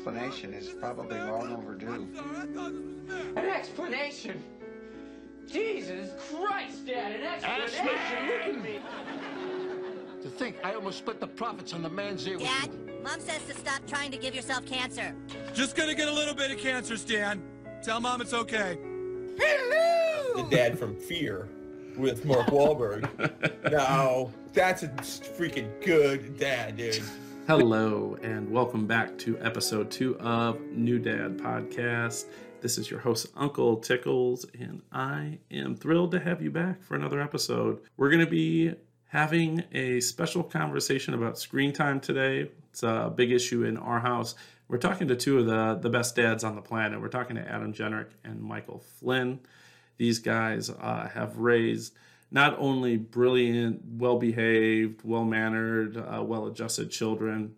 explanation is probably long overdue. I'm sorry, I thought this was America. An explanation? Jesus Christ, Dad, an explanation? Look at me. To think I almost split the profits on the man's ear. Dad, Mom says to stop trying to give yourself cancer. Just gonna get a little bit of cancer, Stan. Tell mom it's okay. the dad from Fear with Mark Wahlberg. now, that's a freaking good dad, dude. Hello, and welcome back to episode two of New Dad Podcast. This is your host, Uncle Tickles, and I am thrilled to have you back for another episode. We're going to be having a special conversation about screen time today. It's a big issue in our house. We're talking to two of the, the best dads on the planet. We're talking to Adam Jennrich and Michael Flynn. These guys uh, have raised not only brilliant, well behaved, well mannered, uh, well adjusted children,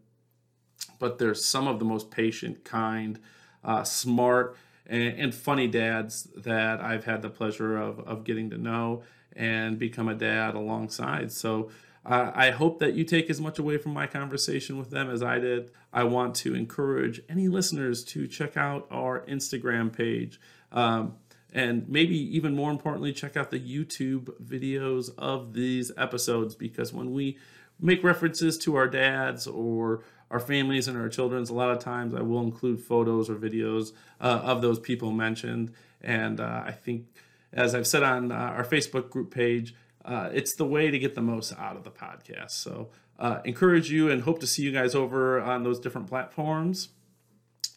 but they're some of the most patient, kind, uh, smart, and, and funny dads that I've had the pleasure of, of getting to know and become a dad alongside. So uh, I hope that you take as much away from my conversation with them as I did. I want to encourage any listeners to check out our Instagram page. Um, and maybe even more importantly, check out the YouTube videos of these episodes because when we make references to our dads or our families and our children's, a lot of times I will include photos or videos uh, of those people mentioned. And uh, I think, as I've said on uh, our Facebook group page, uh, it's the way to get the most out of the podcast. So, uh, encourage you and hope to see you guys over on those different platforms.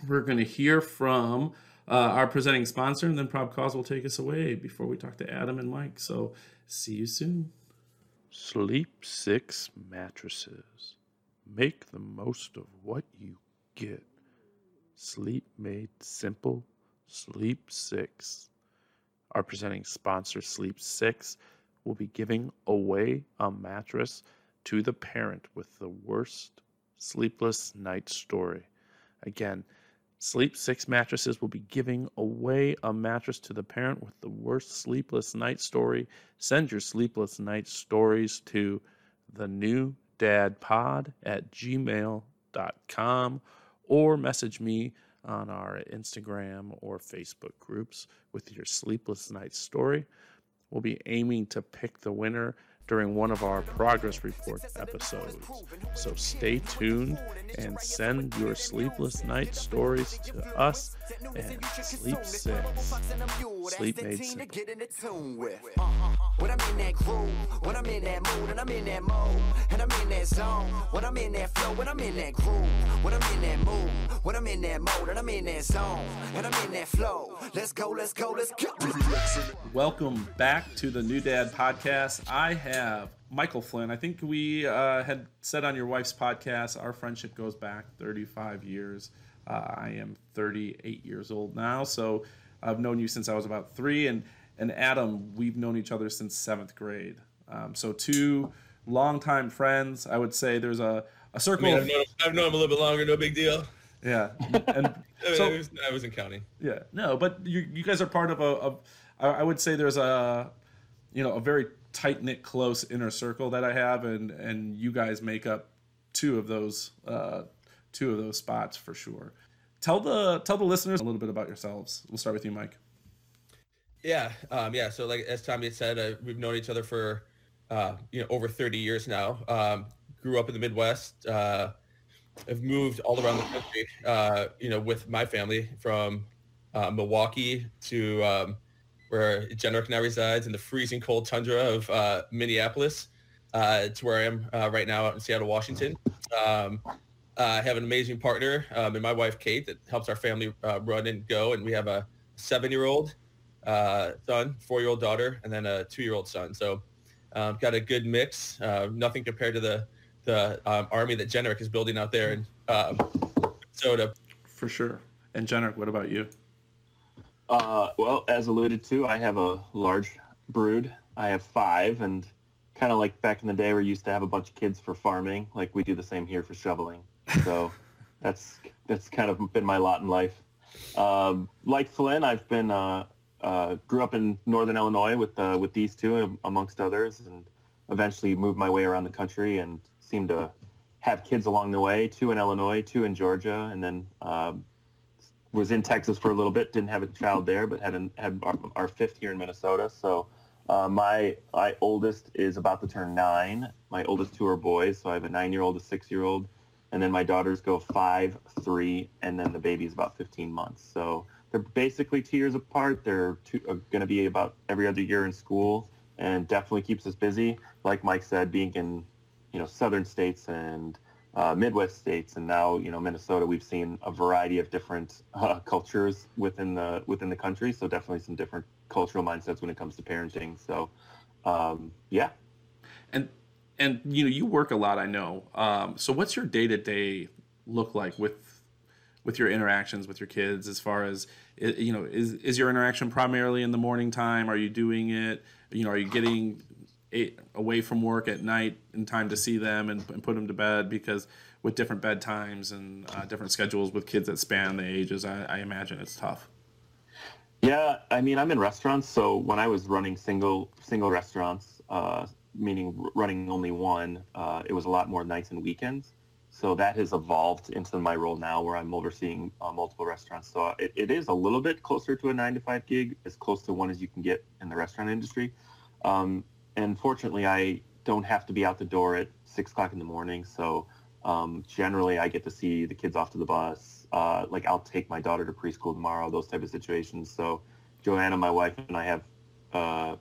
We're going to hear from uh, our presenting sponsor, and then Prob Cause will take us away before we talk to Adam and Mike. So, see you soon. Sleep Six Mattresses. Make the most of what you get. Sleep made simple. Sleep Six. Our presenting sponsor, Sleep Six, will be giving away a mattress to the parent with the worst sleepless night story. Again, Sleep Six Mattresses will be giving away a mattress to the parent with the worst sleepless night story. Send your sleepless night stories to the new dad pod at gmail.com or message me on our Instagram or Facebook groups with your sleepless night story. We'll be aiming to pick the winner during one of our progress report episodes. So stay tuned and send your sleepless night stories to us and Sleep Six. Sleep made simple. When I'm in that groove, when I'm in that mood, and I'm in that mode, and I'm in that zone, when I'm in that flow, when I'm in that groove, when I'm in that mood, when I'm in that mode, and I'm in that zone, and I'm in that flow. Let's go, let's go, let's go. Welcome back to the New Dad Podcast. I have Michael Flynn. I think we uh, had said on your wife's podcast, our friendship goes back 35 years. Uh, I am 38 years old now, so I've known you since I was about three. And and Adam, we've known each other since seventh grade. Um, so two longtime friends. I would say there's a, a circle. mean, I've known, I've known him a little bit longer, no big deal. yeah, and I, so I, was, I wasn't counting. yeah, no, but you you guys are part of a, I I would say there's a you know a very tight knit, close inner circle that I have, and and you guys make up two of those uh, two of those spots for sure. Tell the tell the listeners a little bit about yourselves. We'll start with you, Mike. Yeah, um, yeah. So like as Tommy had said, uh, we've known each other for uh, you know over 30 years now. Um, grew up in the Midwest. Uh, have moved all around the country. Uh, you know, with my family from uh, Milwaukee to um, where Jennrich now resides in the freezing cold tundra of uh, Minneapolis uh, to where I am uh, right now out in Seattle, Washington. Um, I have an amazing partner um, and my wife Kate that helps our family uh, run and go, and we have a seven-year-old uh, son, four-year-old daughter, and then a two-year-old son. So um, got a good mix. Uh, nothing compared to the the um, army that Jennrich is building out there in Minnesota. For sure. And Jennrich, what about you? Uh, well, as alluded to, I have a large brood. I have five, and kind of like back in the day, we used to have a bunch of kids for farming. Like we do the same here for shoveling. So that's that's kind of been my lot in life. Um, like Flynn, I've been uh, uh, grew up in Northern Illinois with uh, with these two, am- amongst others, and eventually moved my way around the country and seemed to have kids along the way. Two in Illinois, two in Georgia, and then um, was in Texas for a little bit. Didn't have a child there, but had an, had our, our fifth here in Minnesota. So uh, my my oldest is about to turn nine. My oldest two are boys, so I have a nine-year-old, a six-year-old, and then my daughters go five, three, and then the baby's about 15 months. So they're basically two years apart. They're uh, going to be about every other year in school, and definitely keeps us busy. Like Mike said, being in you know southern states and uh, Midwest states, and now you know Minnesota. We've seen a variety of different uh, cultures within the within the country. So definitely some different cultural mindsets when it comes to parenting. So um, yeah. And and you know you work a lot. I know. Um, so what's your day to day look like with with your interactions with your kids as far as you know is is your interaction primarily in the morning time are you doing it you know are you getting eight, away from work at night in time to see them and, and put them to bed because with different bedtimes and uh, different schedules with kids that span the ages, I, I imagine it's tough. Yeah, I mean, I'm in restaurants, so when I was running single single restaurants, uh, meaning running only one, uh, it was a lot more nights and weekends. So that has evolved into my role now, where I'm overseeing uh, multiple restaurants. So it, it is a little bit closer to a nine to five gig, as close to one as you can get in the restaurant industry. Um, and fortunately, I don't have to be out the door at six o'clock in the morning. So um, generally, I get to see the kids off to the bus. Uh, like I'll take my daughter to preschool tomorrow. Those type of situations. So Joanna, my wife, and I have uh,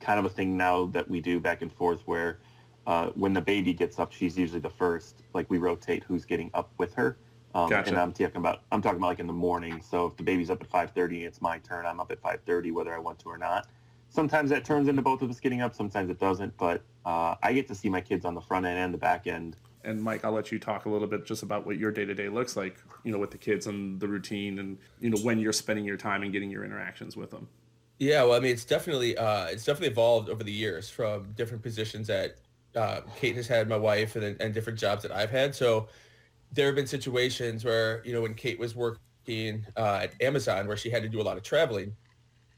kind of a thing now that we do back and forth where uh, when the baby gets up, she's usually the first. Like we rotate who's getting up with her. Um, gotcha. And I'm talking about I'm talking about like in the morning. So if the baby's up at 5:30, it's my turn. I'm up at 5:30, whether I want to or not sometimes that turns into both of us getting up, sometimes it doesn't. But uh, I get to see my kids on the front end and the back end. And Mike, I'll let you talk a little bit just about what your day to day looks like, you know, with the kids and the routine, and you know when you're spending your time and getting your interactions with them. Yeah, well, I mean, it's definitely uh, it's definitely evolved over the years from different positions that uh, Kate has had, my wife, and, and different jobs that I've had. So there have been situations where you know when Kate was working uh, at Amazon, where she had to do a lot of traveling.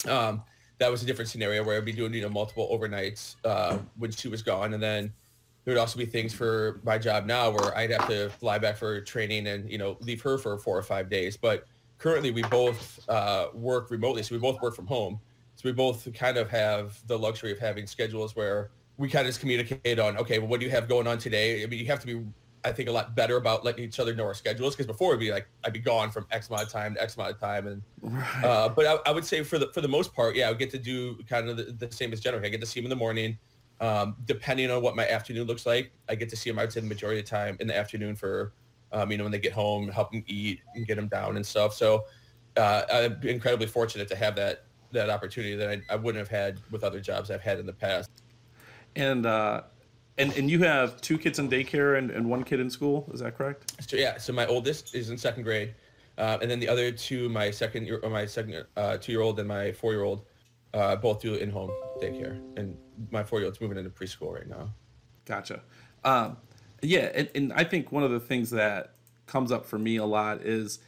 Um, that was a different scenario where I'd be doing you know multiple overnights uh, when she was gone, and then there would also be things for my job now where I'd have to fly back for training and you know leave her for four or five days. But currently, we both uh, work remotely, so we both work from home. So we both kind of have the luxury of having schedules where we kind of just communicate on, okay, well, what do you have going on today? I mean, you have to be I think a lot better about letting each other know our schedules because before it'd be like I'd be gone from X amount of time to X amount of time, and right. uh, but I, I, would say for the for the most part, yeah, I would get to do kind of the, the same as Jennrich. I get to see him in the morning. Um, depending on what my afternoon looks like, I get to see him. I would say the majority of the time in the afternoon for um, you know when they get home, help them eat and get them down and stuff. So uh, I'm incredibly fortunate to have that that opportunity that I, I wouldn't have had with other jobs I've had in the past. And uh, and and you have two kids in daycare and, and one kid in school. Is that correct? So yeah. So my oldest is in second grade, uh, and then the other two, my second year, or my second uh, two year old and my four year old, uh, both do in home daycare, and my four year old's moving into preschool right now. Gotcha. Um, yeah, and, and I think one of the things that comes up for me a lot is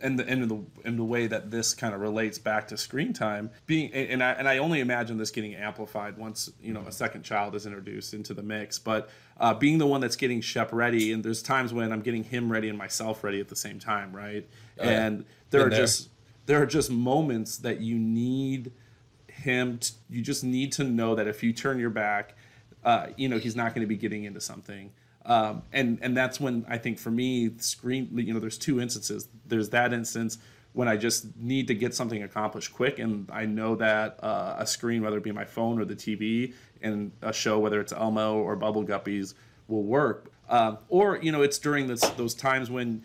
and the and the and the way that this kind of relates back to screen time being and I and I only imagine this getting amplified once you know a second child is introduced into the mix but uh, being the one that's getting Shep ready and there's times when I'm getting him ready and myself ready at the same time right? Oh, and there are there. just there are just moments that you need him to, you just need to know that if you turn your back uh, you know he's not going to be getting into something um, and and that's when I think for me, screen you know, there's two instances. There's that instance when I just need to get something accomplished quick, and I know that uh, a screen, whether it be my phone or the TV, and a show, whether it's Elmo or Bubble Guppies, will work. Um, or you know, it's during this, those times when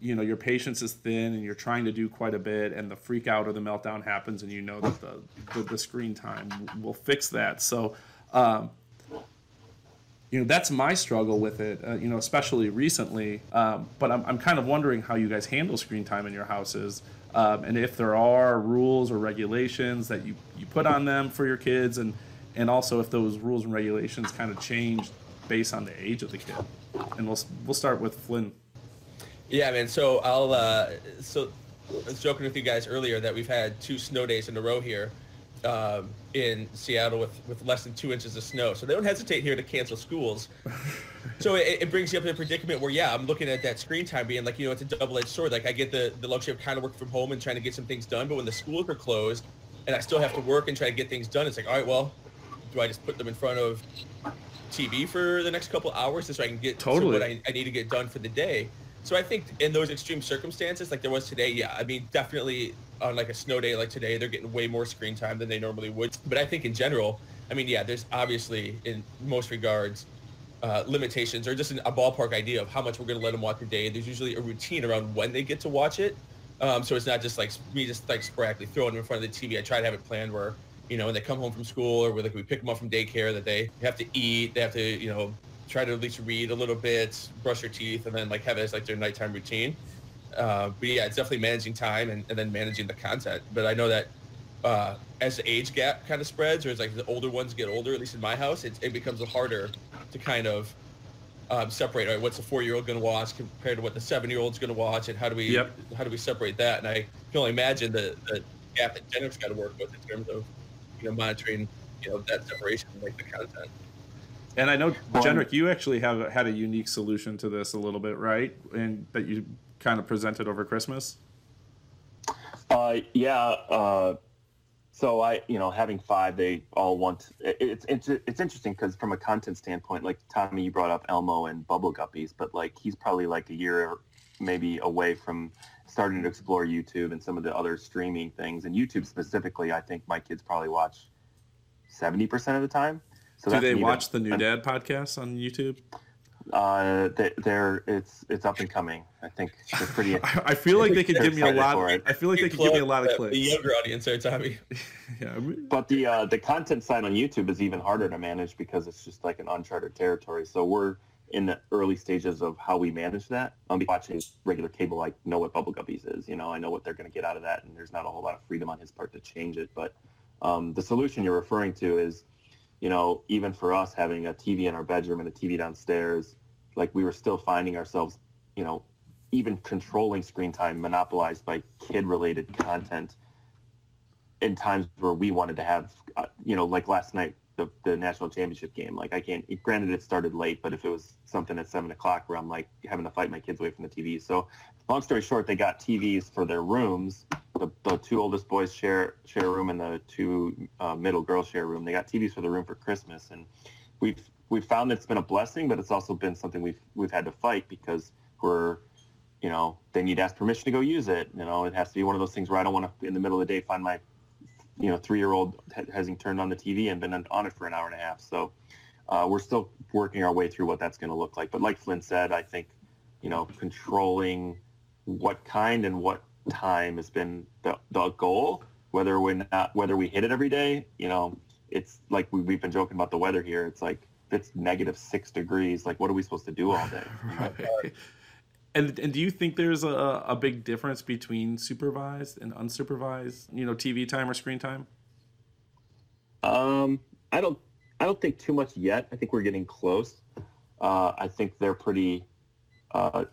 you know your patience is thin and you're trying to do quite a bit, and the freak out or the meltdown happens, and you know that the the, the screen time will fix that. So. Um, you know that's my struggle with it uh, you know especially recently. Um, but I'm, I'm kind of wondering how you guys handle screen time in your houses um, and if there are rules or regulations that you, you put on them for your kids and and also if those rules and regulations kind of change based on the age of the kid. And we'll we'll start with Flynn. Yeah man so I'll uh, so I was joking with you guys earlier that we've had two snow days in a row here um, in Seattle with, with less than two inches of snow. So they don't hesitate here to cancel schools. so it, it brings you up in a predicament where, yeah, I'm looking at that screen time being like, you know, it's a double-edged sword. Like I get the, the luxury of kind of working from home and trying to get some things done. But when the schools are closed and I still have to work and try to get things done, it's like, all right, well, do I just put them in front of TV for the next couple hours just so I can get Totally. what I, I need to get done for the day? So I think in those extreme circumstances, like there was today, yeah, I mean, definitely on like a snow day like today, they're getting way more screen time than they normally would. But I think in general, I mean, yeah, there's obviously in most regards uh, limitations or just an, a ballpark idea of how much we're going to let them watch a day. There's usually a routine around when they get to watch it. Um, so it's not just like me just like sporadically throwing them in front of the TV. I try to have it planned where, you know, when they come home from school or where like we pick them up from daycare that they have to eat, they have to, you know, try to at least read a little bit, brush their teeth, and then like have it as like their nighttime routine. Uh, but yeah, it's definitely managing time and, and then managing the content. But I know that uh, as the age gap kind of spreads, or as like the older ones get older, at least in my house, it, it becomes harder to kind of um, separate. All right, what's a four-year-old going to watch compared to what the seven-year-old's going to watch, and how do we Yep. how do we separate that? And I can only imagine the, the gap that Jennrich's got to work with in terms of you know monitoring you know that separation, like the content. And I know, Jennrich, you actually have had a unique solution to this a little bit, right? And that you kind of presented over Christmas. Uh, yeah. Uh, so I, you know, having five, they all want. It's it's it's interesting because from a content standpoint, like Tommy, you brought up Elmo and Bubble Guppies, but like he's probably like a year maybe away from starting to explore YouTube and some of the other streaming things. And YouTube specifically, I think my kids probably watch seventy percent of the time. So Do they even- watch the New Dad podcast on YouTube? Uh, they, they're it's it's up and coming. I think they're pretty. I, I feel like they could give me a lot. for. I feel like they could give me a lot of The- clicks. The younger audience there, Tommy. Yeah, But the uh, the content side on YouTube is even harder to manage because it's just like an uncharted territory. So we're in the early stages of how we manage that. I'm watching regular cable. I know what Bubble Guppies is. You know, I know what they're going to get out of that, and there's not a whole lot of freedom on his part to change it. But um, the solution you're referring to is, you know, even for us having a TV in our bedroom and a TV downstairs, like we were still finding ourselves, you know, even controlling screen time monopolized by kid-related content in times where we wanted to have, uh, you know, like last night, the, the national championship game. Like I can't, granted it started late, but if it was something at seven o'clock where I'm like having to fight my kids away from the TV. So long story short, they got TVs for their rooms. The, the two oldest boys share, share a room and the two uh, middle girls share a room. They got TVs for the room for Christmas. And we've, we've found it's been a blessing, but it's also been something we've, we've had to fight because we're, you know, they need to ask permission to go use it. You know, it has to be one of those things where I don't want to, in the middle of the day, find my you know, three-year-old hasn't turned on the TV and been on- on it for an hour and a half. So uh, we're still working our way through what that's going to look like. But like Flynn said, I think, you know, controlling what kind and what time has been the, the goal. Whether we're not, whether we hit it every day, you know, it's like we, we've been joking about the weather here. It's like if it's negative six degrees. Like, what are we supposed to do all day? Right. And and do you think there's a, a big difference between supervised and unsupervised, you know, TV time or screen time? Um, I don't, I don't think too much yet. I think we're getting close. Uh, I think they're pretty, uh,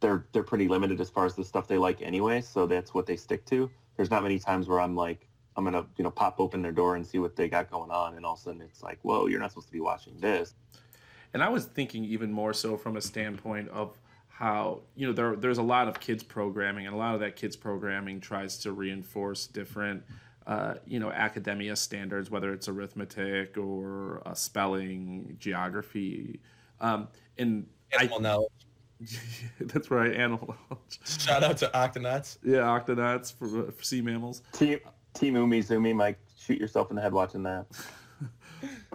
they're they're pretty limited as far as the stuff they like anyway. So that's what they stick to. There's not many times where I'm like, I'm gonna you know pop open their door and see what they got going on, and all of a sudden it's like, whoa, you're not supposed to be watching this. And I was thinking even more so from a standpoint of how you know there there's a lot of kids programming, and a lot of that kids programming tries to reinforce different. Uh, you know, academia standards, whether it's arithmetic or uh, spelling, geography, um, and Animal I, knowledge. that's right, animal. Shout out to Octonauts. yeah, octonauts for, for sea mammals. Team Team Umizoomi, Mike, shoot yourself in the head watching that.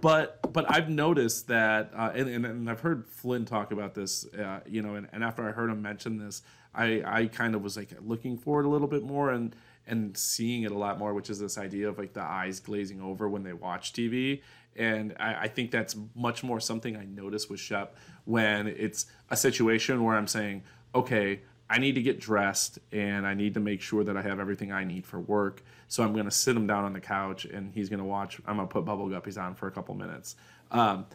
But but I've noticed that, uh, and, and and I've heard Flynn talk about this, uh, you know, and, and after I heard him mention this, I I kind of was like looking forward a little bit more and and seeing it a lot more, which is this idea of like the eyes glazing over when they watch TV, and I, I think that's much more something I notice with Shep when it's a situation where I'm saying, okay, I need to get dressed and I need to make sure that I have everything I need for work. So I'm going to sit him down on the couch and he's going to watch. I'm going to put Bubble Guppies on for a couple minutes. Um,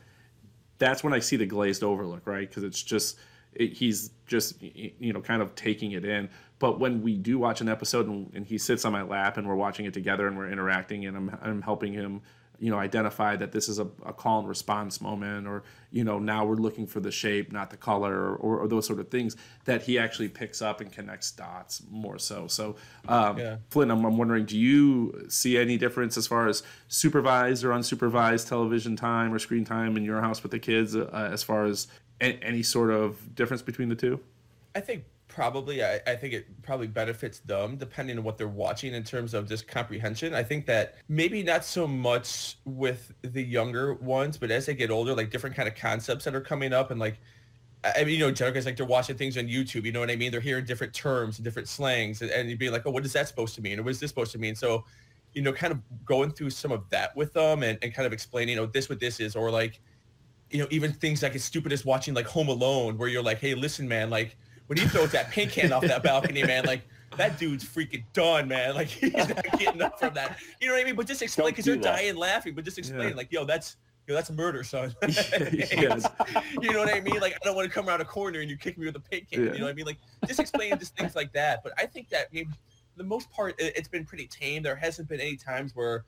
that's when I see the glazed overlook, right? Because it's just it, he's just you know kind of taking it in. But when we do watch an episode and, and he sits on my lap and we're watching it together and we're interacting and I'm, I'm helping him you know identify that this is a, a call and response moment or you know now we're looking for the shape not the color or, or those sort of things that he actually picks up and connects dots more so so um, Yeah. flynn I'm, I'm wondering do you see any difference as far as supervised or unsupervised television time or screen time in your house with the kids uh, as far as a- any sort of difference between the two I think probably I, I think it probably benefits them depending on what they're watching in terms of just comprehension. I think that maybe not so much with the younger ones, but as they get older, like different kind of concepts that are coming up and like I mean, you know, Jennrich's like they're watching things on YouTube. You know what I mean? They're hearing different terms and different slangs, and, and you'd be like, "Oh, what is that supposed to mean? Or what is this supposed to mean?" So, you know, kind of going through some of that with them and, and kind of explaining, know, this what this is, or like, you know, even things like as stupid as watching like Home Alone, where you're like, "Hey, listen, man, like when he throws that paint can off that balcony, man, like." That dude's freaking done, man. Like he's not getting up from that. You know what I mean? But just explain because that. dying laughing. But just explain, Yeah. like, yo, that's yo, that's murder, son. Yes. you know what I mean? Like, I don't want to come around a corner and you kick me with a paint can. Yeah. You know what I mean? Like, just explain just things like that. But I think that I mean, the most part, it, it's been pretty tame. There hasn't been any times where,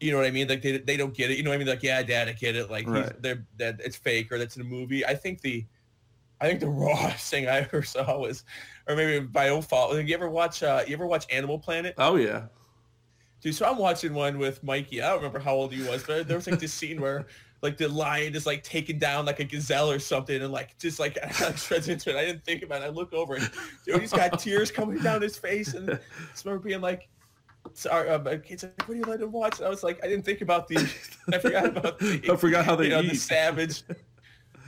you know what I mean? Like they, they don't get it. You know what I mean? Like, yeah, dad, I get it. Like, Right. they're that it's fake or that's in a movie. I think the, I think the rawest thing I ever saw was, or maybe my own fault. You ever watch? Uh, you ever watch Animal Planet? oh yeah Dude, so I'm watching one with Mikey. I don't remember how old he was, but there was like this scene where like the lion is like taking down like a gazelle or something and like just like shreds into it. I didn't think about it. I look over and dude, he's got tears coming down his face and I just remember being like, sorry, uh, my kid's like, what do you let him watch? And I was like, I didn't think about the, I forgot about the, I forgot how they you know, the savage.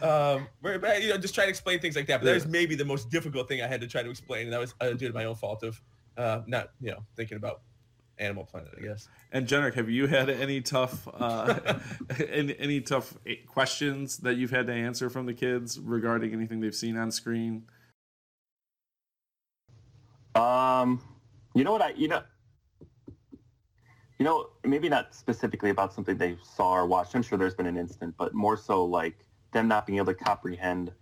Um, very you know, just trying to explain things like that. But that was maybe the most difficult thing I had to try to explain. And that was uh, due to my own fault of uh, not, you know, thinking about Animal Planet, I guess. And Jennrich, have you had any tough, uh, any, any tough eh, questions that you've had to answer from the kids regarding anything they've seen on screen? Um, you know what I, you know, you know, maybe not specifically about something they saw or watched. I'm sure there's been an instant, but more so like them not being able to comprehend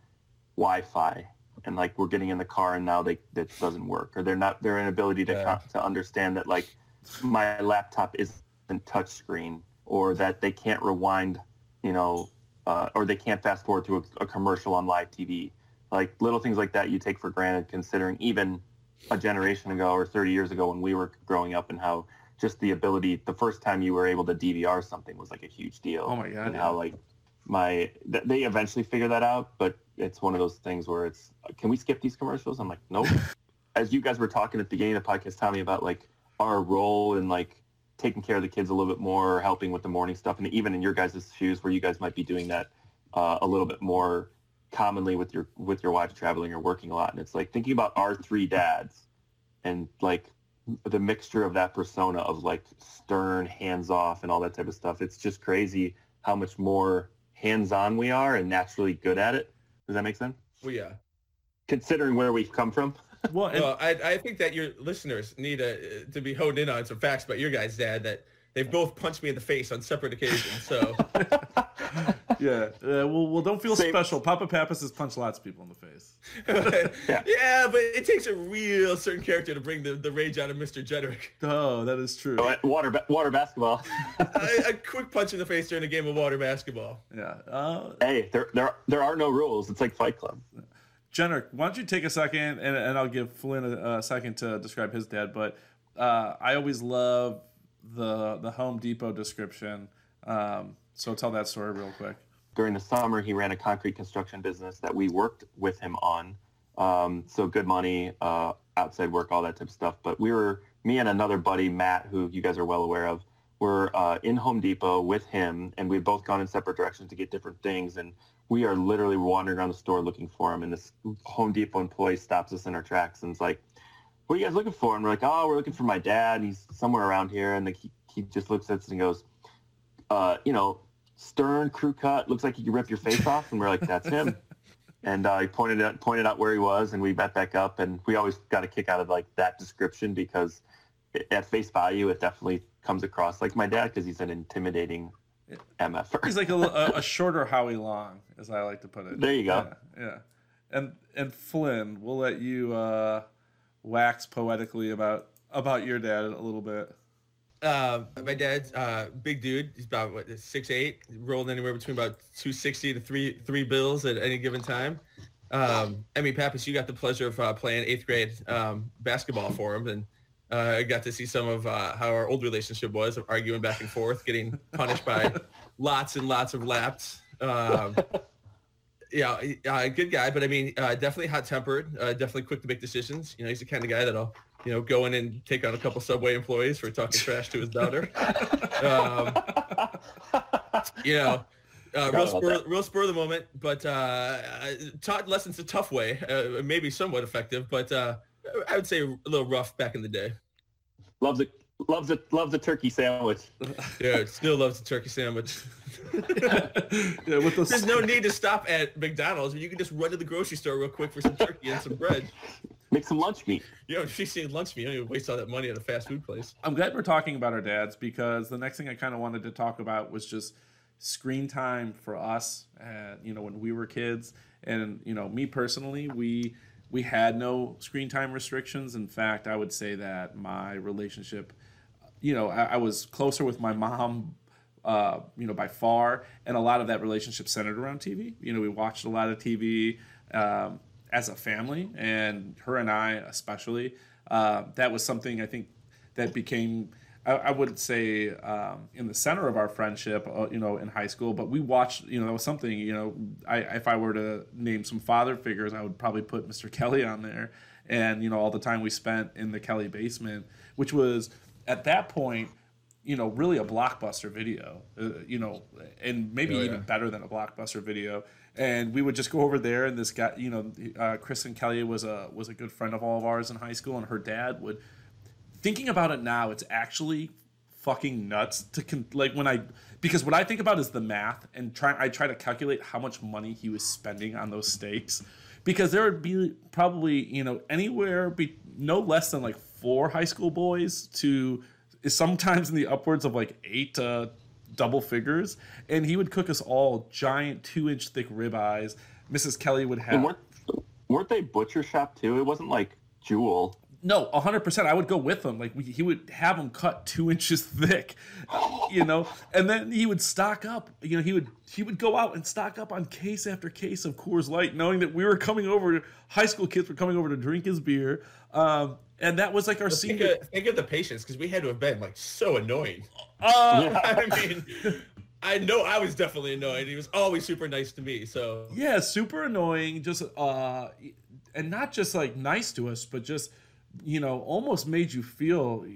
Wi-Fi and like we're getting in the car and now they that doesn't work or they're not their inability to Yeah. to understand that like my laptop isn't touchscreen or that they can't rewind, you know, uh, or they can't fast forward to a, a commercial on live TV. Like little things like that you take for granted considering even a generation ago or 30 years ago when we were growing up and how just the ability the first time you were able to DVR something was like a huge deal. Oh my God, And yeah. how like my th- they eventually figure that out, but it's one of those things where it's can we skip these commercials? I'm like, nope. As you guys were talking at the beginning of the podcast, Tommy, about like our role in like taking care of the kids a little bit more, helping with the morning stuff, and even in your guys' shoes where you guys might be doing that uh, a little bit more commonly with your with your wife traveling or working a lot. And it's like thinking about our three dads and like the mixture of that persona of like stern, hands off, and all that type of stuff. It's just crazy how much more hands on we are and naturally good at it. Does that make sense? Well, yeah. Considering where we've come from. Well, and, Well, I, I think that your listeners need a, to be honed in on some facts about your guys' dad that they've both punched me in the face on separate occasions. So yeah. Uh, well, well, don't feel Same. special. Papa Pappas has punched lots of people in the face. yeah. yeah. but it takes a real certain character to bring the, the rage out of Mr. Jennrich. Oh, that is true. Oh, Water, ba- water basketball. a, a quick punch in the face during a game of water basketball. Yeah. Uh, hey, there, there, there are no rules. It's like Fight Club. Jenner, why don't you take a second, and, and I'll give Flynn a, a second to describe his dad. But uh, I always love the the Home Depot description. Um, so tell that story real quick. During the summer he ran a concrete construction business that we worked with him on. Um, so good money uh, outside work all that type of stuff. But we were me and another buddy matt who you guys are well aware of were uh, in home depot with him and we'd both gone in separate directions to get different things. And we are literally wandering around the store looking for him. And this home depot employee stops us in our tracks and is like what are you guys looking for? And we're like oh we're looking for my dad. He's somewhere around here. And the, he, he just looks at us and goes uh, you know, stern crew cut, looks like he could rip your face off, and we're like, that's him. And uh, he pointed out pointed out where he was, and we met back up, and we always got a kick out of like that description because it, at face value, it definitely comes across like my dad because he's an intimidating MF. He's like a, a, a shorter Howie Long, as I like to put it. There you go. Yeah. yeah. and and Flynn, we'll let you uh, wax poetically about about your dad a little bit. Uh, my dad's uh, big dude. He's about what six eight, rolled anywhere between about two sixty to three three bills at any given time. Um, I mean, Pappas, you got the pleasure of uh, playing eighth grade um, basketball for him, and uh, I got to see some of uh, how our old relationship was, of arguing back and forth, getting punished by lots and lots of laps. Um, yeah, uh, good guy, but I mean, uh, definitely hot tempered, uh, definitely quick to make decisions. You know, he's the kind of guy that'll, you know, go in and take on a couple subway employees for talking trash to his daughter. um, you know, uh, real spur, real spur of the moment, but uh, taught lessons a tough way, uh, maybe somewhat effective, but uh, I would say a little rough back in the day. Loves it. Loves it. Loves the turkey sandwich. Dude, still loves the turkey sandwich. yeah, with those... There's no need to stop at McDonald's. You can just run to the grocery store real quick for some turkey and some bread. Make some lunch meat. You know, if she's seeing lunch meat, you don't even waste all that money at a fast food place. I'm glad we're talking about our dads because the next thing I kind of wanted to talk about was just screen time for us. At, you know, when we were kids, and you know, me personally, we we had no screen time restrictions. In fact, I would say that my relationship, you know, I, I was closer with my mom uh, you know, by far, and a lot of that relationship centered around TV. You know, we watched a lot of TV um, as a family, and her and I especially. Uh, that was something I think that became. I, I would say um, in the center of our friendship, uh, you know, in high school. But we watched, you know, that was something. You know, I, if I were to name some father figures, I would probably put Mr. Kelly on there, and you know, all the time we spent in the Kelly basement, which was at that point you know, really a blockbuster video, uh, you know, and maybe oh, even better than a blockbuster video. And we would just go over there, and this guy, you know, uh, Kristen Kelly was a was a good friend of all of ours in high school, and her dad would. Thinking about it now, it's actually fucking nuts to con- like when I because what I think about is the math and try I try to calculate how much money he was spending on those steaks because there would be probably you know anywhere be no less than like four high school boys to sometimes in the upwards of like eight to double figures, and he would cook us all giant two inch thick ribeyes. Mrs. Kelly would have. Weren't, weren't they butcher shop too? It wasn't like Jewel. No, hundred percent. I would go with him. Like we, he would have them cut two inches thick, you know, and then he would stock up. You know, he would he would go out and stock up on case after case of Coors Light, knowing that we were coming over. High school kids were coming over to drink his beer. Um, and that was like our well, senior. Think of, think of the patience because we had to have been like so annoying. Uh, I mean, I know I was definitely annoyed. He was always super nice to me. So yeah, super annoying. Just uh, and not just like nice to us, but just you know, almost made you feel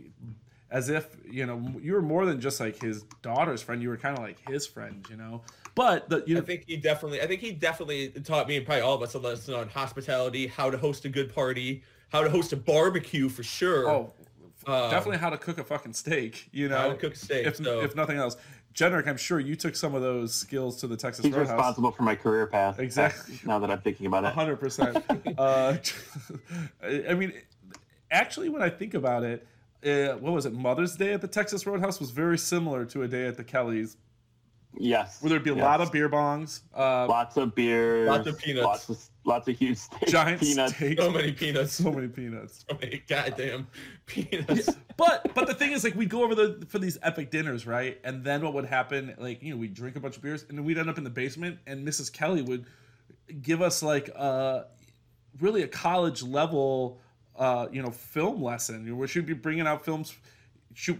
as if you know you were more than just like his daughter's friend. You were kind of like his friend, you know. But the, you know, I think he definitely, I think he definitely taught me and probably all of us a lesson on hospitality, how to host a good party, how to host a barbecue for sure. Oh, um, definitely how to cook a fucking steak. You know, how to cook a steak. If, so. if nothing else, Jennrich, I'm sure you took some of those skills to the Texas He's Roadhouse. responsible for my career path. Exactly. Now that I'm thinking about it. 100. percent uh, I mean, actually, when I think about it, uh, what was it? Mother's Day at the Texas Roadhouse was very similar to a day at the Kellys. Yes. Where there'd be a yes. lot of beer bongs. Uh, lots of beer. Lots of peanuts. Lots of, lots of huge steaks. Giant peanuts. steaks. So many peanuts. So many peanuts. So many goddamn peanuts. but but the thing is, like, we'd go over the for these epic dinners, right? And then what would happen? Like, you know, we'd drink a bunch of beers, and then we'd end up in the basement, and Mrs. Kelly would give us like uh really a college level uh you know film lesson where she'd be bringing out films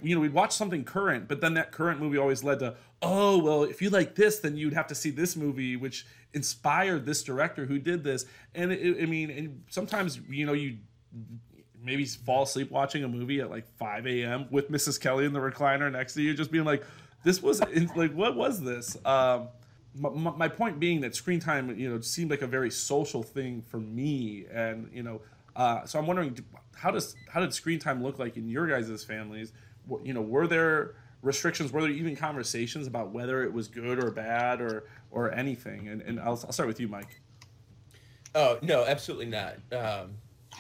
you know we'd watch something current but then that current movie always led to oh well if you like this then you'd have to see this movie which inspired this director who did this. And it, i mean and sometimes you know you maybe fall asleep watching a movie at like 5 a.m with mrs kelly in the recliner next to you just being like this was like what was this? Um my, my point being that screen time you know seemed like a very social thing for me and you know uh, so i'm wondering how does how did screen time look like in your guys' families you know were there restrictions were there even conversations about whether it was good or bad or or anything and, and I'll, I'll start with you mike oh no absolutely not um,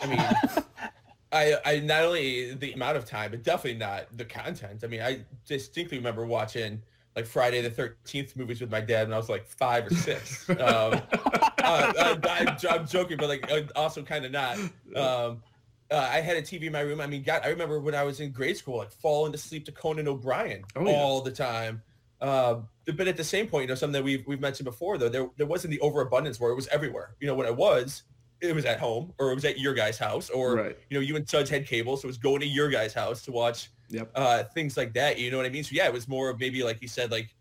i mean I, I not only the amount of time but definitely not the content i mean i distinctly remember watching like Friday the Thirteenth movies with my dad when I was like five or six. Um, uh, I, I'm, I'm joking, but like uh, also kind of not. Um, uh, I had a TV in my room. I mean, God, I remember when I was in grade school, I'd fall into sleep to Conan O'Brien Oh, yeah. all the time. Uh, but at the same point, you know, something that we've we've mentioned before, though, there there wasn't the overabundance where it was everywhere. You know, when it was, it was at home or it was at your guy's house, or Right. you know, you and Suds had cable, so it was going to your guy's house to watch Yep. uh, things like that. You know what I mean? So yeah, it was more of maybe like you said, like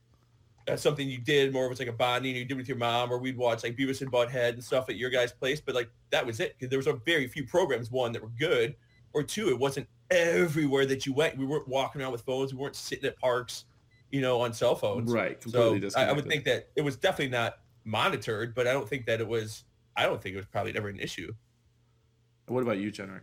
something you did more of it's like a bonding you did with your mom, or we'd watch like Beavis and Butthead and stuff at your guys' place. But like that was it because there was a very few programs. One that were good, or two, it wasn't everywhere that you went. We weren't walking around with phones. We weren't sitting at parks, you know, on cell phones. Right. So Completely I, I would think that it was definitely not monitored, but I don't think that it was. I don't think it was probably ever an issue. What about you, Jennrich?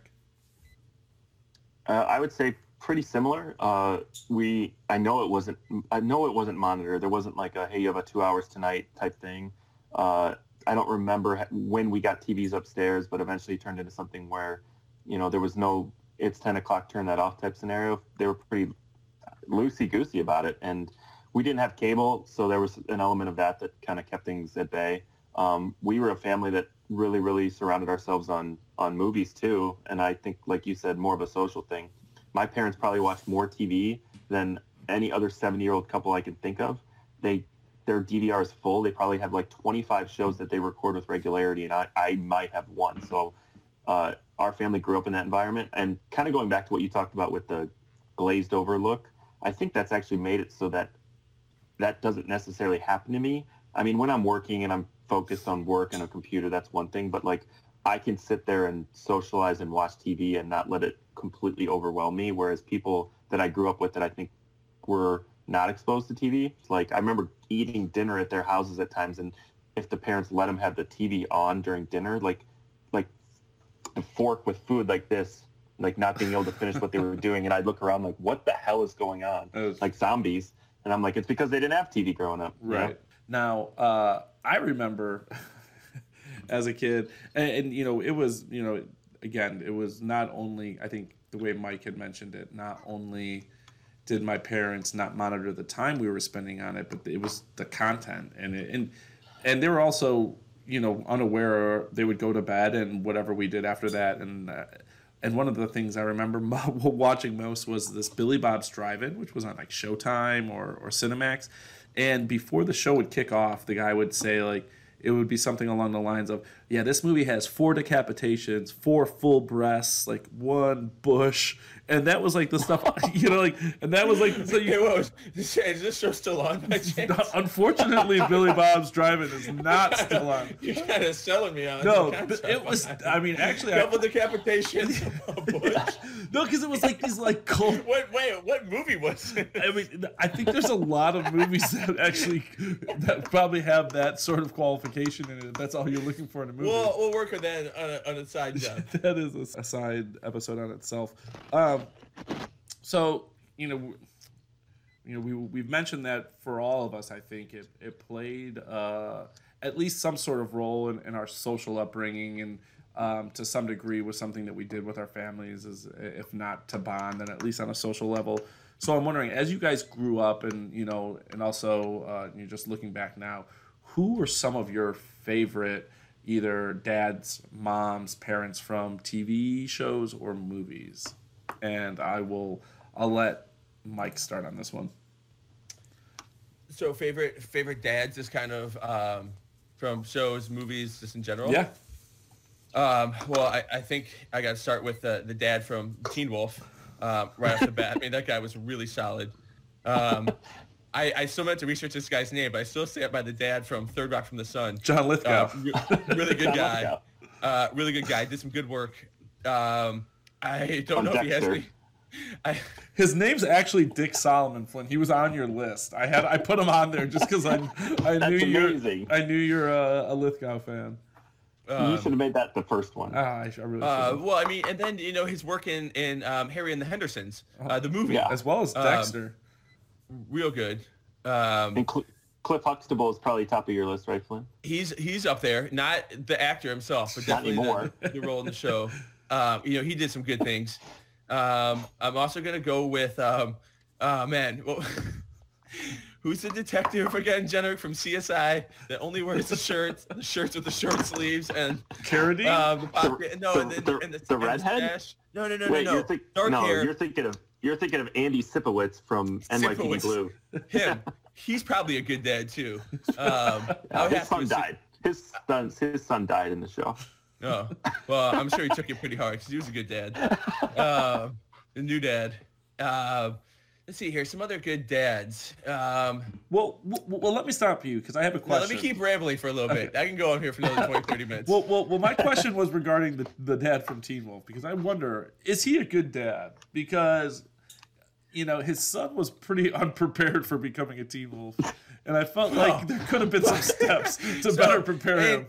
Uh, I would say pretty similar. Uh, we, I know it wasn't, I know it wasn't monitored. There wasn't like a, hey, you have a two hours tonight type thing. Uh, I don't remember when we got TVs upstairs, but eventually turned into something where, you know, there was no, it's 10 o'clock, turn that off type scenario. They were pretty loosey goosey about it. And we didn't have cable, so there was an element of that that kind of kept things at bay. Um, we were a family that really, really surrounded ourselves on on movies too, and I think, like you said, more of a social thing. My parents probably watch more TV than any other seven-year-old couple I can think of. They their DVR is full. They probably have like 25 shows that they record with regularity, and I, I might have one. So uh, our family grew up in that environment, and kind of going back to what you talked about with the glazed over look, I think that's actually made it so that that doesn't necessarily happen to me. I mean, when I'm working and I'm focused on work and a computer, that's one thing. But like, I can sit there and socialize and watch TV and not let it completely overwhelm me. Whereas people that I grew up with that I think were not exposed to TV, like I remember eating dinner at their houses at times, and if the parents let them have the TV on during dinner, like like a fork with food like this, like not being able to finish what they were doing, and I'd look around like, what the hell is going on? Was- Like zombies. And I'm like, it's because they didn't have TV growing up. you know? Right. Now, uh, I remember as a kid, and, and, you know, it was, you know, again, it was not only, I think the way Mike had mentioned it, not only did my parents not monitor the time we were spending on it, but it was the content and it, and and they were also, you know, unaware. They would go to bed and whatever we did after that, and uh, and one of the things I remember watching most was this Billy Bob's Drive-In, which was on like Showtime or or Cinemax. And before the show would kick off, the guy would say like it would be something along the lines of, "Yeah, this movie has four decapitations, four full breasts, like one bush." And that was like the stuff, you know, like, and that was like, so Hey, you, what was, is this show still on unfortunately, Billy Bob's Drive-In is not still on. You're kind of selling me on No, the th- concept. it was. I mean, actually, I, double decapitation. no, because it was like these like cult. What? Wait, what movie was it? I mean, I think there's a lot of movies that actually that probably have that sort of qualification in it. That's all you're looking for in a movie. We'll we'll work on that on a, on a side job. that is a, a side episode on itself. Um, so you know, you know, we we've mentioned that for all of us, I think it it played uh, at least some sort of role in, in our social upbringing and. Um, to some degree, was something that we did with our families, is if not to bond, then at least on a social level. So I'm wondering, as you guys grew up, and you know, and also uh, you're just looking back now, who were some of your favorite either dads, moms, parents from TV shows or movies? And I will, I'll let Mike start on this one. So favorite favorite dads is kind of um, from shows, movies, just in general. Yeah, Um, well, I, I think I got to start with the, the dad from Teen Wolf um, right off the bat. I mean, that guy was really solid. Um, I, I still meant to research this guy's name, but I still say it by the dad from Third Rock from the Sun. John Uh, Lithgow. re- really good guy. Uh, really good guy. Did some good work. Um, I don't On know if he has any. I, His name's actually Dick Solomon Flynn. He was on your list. I had I put him on there just because I I knew you're amazing. I knew you're a, a Lithgow fan. you should have made that the first one. Ah, I, sh- I really uh, should. well, I mean, and then you know his work in in um, Harry and the Hendersons, uh, the movie, Yeah. as well as um, Dexter. real good. Um, and Cl- Cliff Huxtable is probably top of your list, right, Flynn? he's he's up there, not the actor himself, but definitely anymore. the, the role in the show. Um, you know, he did some good things. Um, I'm also gonna go with um, oh man, well, Who's the detective again, Jenner from CSI that only wears the shirts, the shirts with the short sleeves and Carradine? um, the pocket, no, the- and the, the- and the, the redhead? stash. No, no, no, Wait, no, no. you're think- Dark no, hair. you're thinking of you're thinking of Andy Sipowicz from NYPD Sipowicz. Blue. Him. He's probably a good dad too. Um, Uh, his son died. His son, his son died in the show. Oh, well, I'm sure he took it pretty hard because he was a good dad. Um, the new dad. Um, let's see here. Some other good dads. Um, well, well, well, let me stop you because I have a question. let me keep rambling for a little bit. I can go on here for another 20, 30 minutes. Well, well, well, my question was regarding the, the dad from Teen Wolf because I wonder is he a good dad? Because you know his son was pretty unprepared for becoming a Teen Wolf, and I felt like there could have been some steps to So, better prepare him.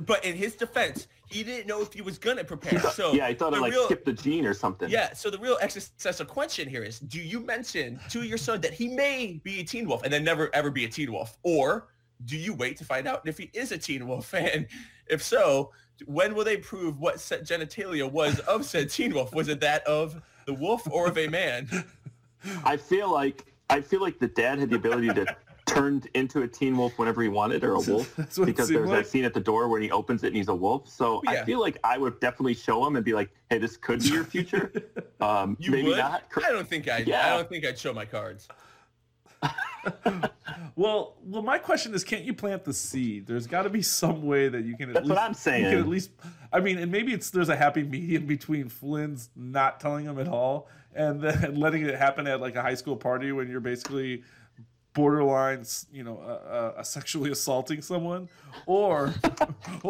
But in his defense, he didn't know if he was gonna prepare. So yeah, I thought I like real- skipped the gene or something. Yeah, so the real existential question here is, do you mention to your son that he may be a teen wolf and then never ever be a teen wolf? Or do you wait to find out if he is a teen wolf? And if so, when will they prove what set genitalia was of said teen wolf? Was it that of the wolf or of a man? I feel like I feel like the dad had the ability to turn into a teen wolf whenever he wanted or a wolf That's what because there's like. that scene at the door where he opens it and he's a wolf. So Yeah. I feel like I would definitely show him and be like, "Hey, this could be your future." Um, You maybe would? not. I don't think I'd. I don't think I'd show my cards. Well, well, my question is, can't you plant the seed? There's got to be some way that you can. At That's least, what I'm saying. You can at least, I mean, and maybe it's there's a happy medium between Flynn's not telling him at all and then letting it happen at like a high school party when you're basically borderline, you know, uh, uh, sexually assaulting someone, or,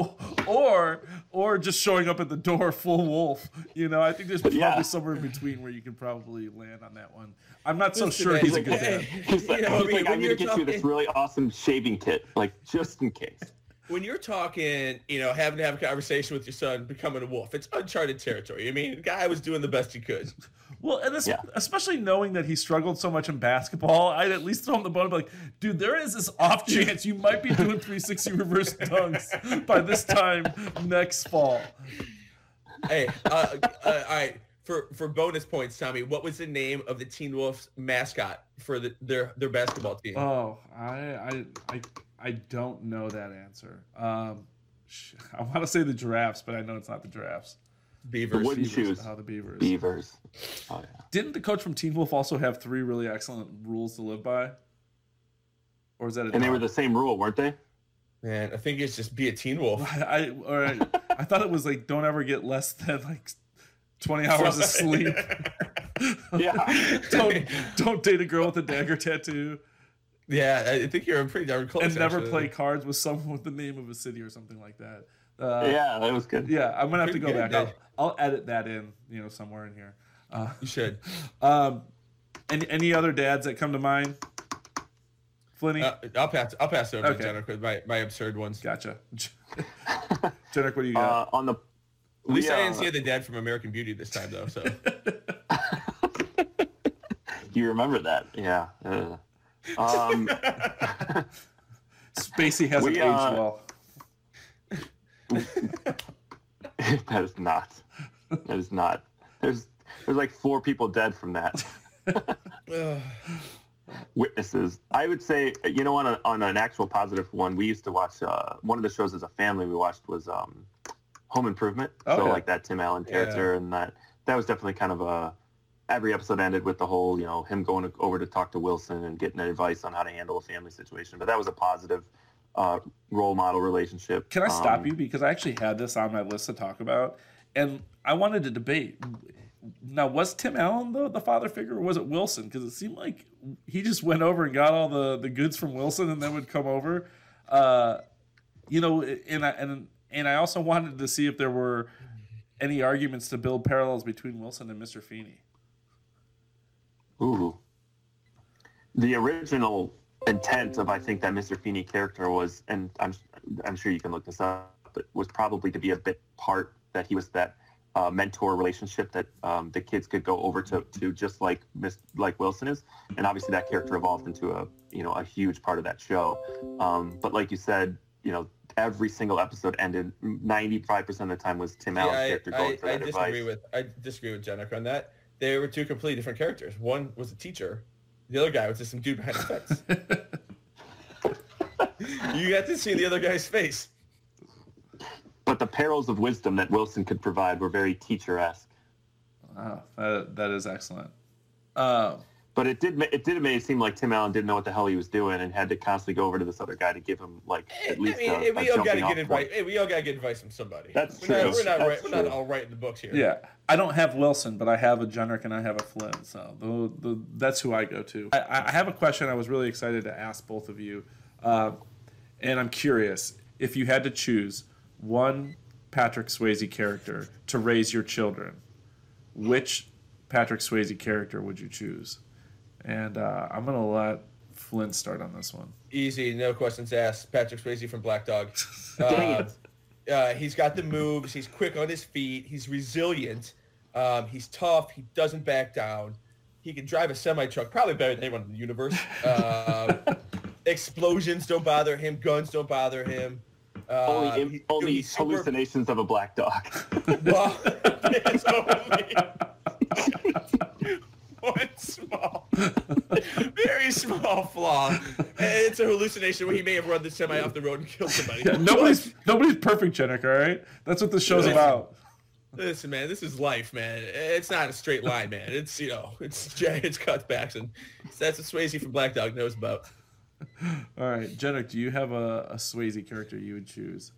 or, or just showing up at the door full wolf. You know, I think there's probably Yeah. somewhere in between where you can probably land on that one. I'm not so sure man, he's a like, good hey, dad. He's like, you know, I he's mean, like, when I'm you're gonna get you this talking- really awesome shaving kit, like just in case. when you're talking, you know, having to have a conversation with your son, becoming a wolf, it's uncharted territory. I mean, the guy was doing the best he could. Well, and this, Yeah. especially knowing that he struggled so much in basketball, I'd at least throw him the bone and be like, dude, there is this off chance you might be doing 360 reverse dunks by this time next fall. Hey, uh, uh, all right. For for bonus points, Tommy, what was the name of the Teen Wolves mascot for the, their their basketball team? Oh, I, I, I, I don't know that answer. Um, I want to say the giraffes, but I know it's not the giraffes. Beavers. wooden Beavers. shoes. Oh, the beavers. Beavers. Oh yeah. Didn't the coach from Teen Wolf also have three really excellent rules to live by? Or is that a And they were the same rule, weren't they? Man, I think it's just be a Teen Wolf. I or I, I thought it was like don't ever get less than like twenty hours of sleep. Yeah. don't don't date a girl with a dagger tattoo, Yeah, I think you're a pretty darn close. and never actually. play cards with someone with the name of a city or something like that. Uh, yeah, that was good. yeah, I'm gonna have to go good, back. I'll, I'll edit that in, you know, somewhere in here. Uh, You should. um, any any other dads that come to mind? Flinny, Uh, I'll pass. I'll pass it over Okay. to Jennrich my, my absurd ones. gotcha. Jennrich, what do you got? Uh, on the At least we, I didn't uh, see the dad from American Beauty this time, though. So You remember that? Yeah. Uh, um, Spacey hasn't we, aged uh, well. that is not. That is not. There's there's like four people dead from that. Witnesses. I would say, you know, on, a, on an actual positive one, we used to watch uh, one of the shows as a family. We watched was um, Home Improvement. So like that Tim Allen character, and that that was definitely kind of a. Every episode ended with the whole, you know, him going over to talk to Wilson and getting advice on how to handle a family situation. But that was a positive uh, role model relationship. Can I stop Um, you because I actually had this on my list to talk about, and I wanted to debate. Now, was Tim Allen the, the father figure, or was it Wilson? Because it seemed like he just went over and got all the, the goods from Wilson, and then would come over. Uh, you know, and I and and I also wanted to see if there were any arguments to build parallels between Wilson and Mr. Feeney. Ooh. The original intent of I think that Mr. Feeney character was, and I'm I'm sure you can look this up, but was probably to be a bit part that he was that uh, mentor relationship that um, the kids could go over to, to just like Miss like Wilson is, and obviously that character evolved into a you know a huge part of that show. Um, but like you said, you know every single episode ended 95% of the time was Tim Allen's Yeah, character I, going I, for I that disagree advice. with I disagree with Jennrich on that. They were two completely different characters. One was a teacher, The other guy was just some dude behind the fence. you got to see the other guy's face. But the perils of wisdom that Wilson could provide were very teacher-esque. Wow, that, that is excellent. Uh, But it did it did make it seem like Tim Allen didn't know what the hell he was doing and had to constantly go over to this other guy to give him like eh, at least mean, a, we a all got to jumping off get point. advice. Hey, we all got to eh, get advice from somebody. That's we're Not, true. we're not That's right. We're not all right in the books here. yeah, I don't have Wilson, but I have a Jennrich and I have a Flynn, so the, the, that's who I go to. I, I have a question I was really excited to ask both of you, uh, and I'm curious if you had to choose one Patrick Swayze character to raise your children, which Patrick Swayze character would you choose? And uh, I'm gonna let Flynn start on this one. Easy, no questions asked. Patrick Swayze from Black Dog. Dang Uh, it. uh, he's got the moves. He's quick on his feet. He's resilient. Um, he's tough. He doesn't back down. He can drive a semi truck, probably better than anyone in the universe. Um, explosions don't bother him. Guns don't bother him. Uh, only im- he- only he's super- hallucinations of a black dog. Well, it's only one small, very small flaw. It's a hallucination where he may have run the semi off the road and killed somebody. Yeah, nobody's nobody's perfect, Jennrich. All right, that's what the show's Listen. about. Listen, man, this is life, man. It's not a straight line, man. It's you know, it's it's cutbacks, and that's what Swayze from Black Dog knows about. All right, Jennrich, do you have a, a Swayze character you would choose?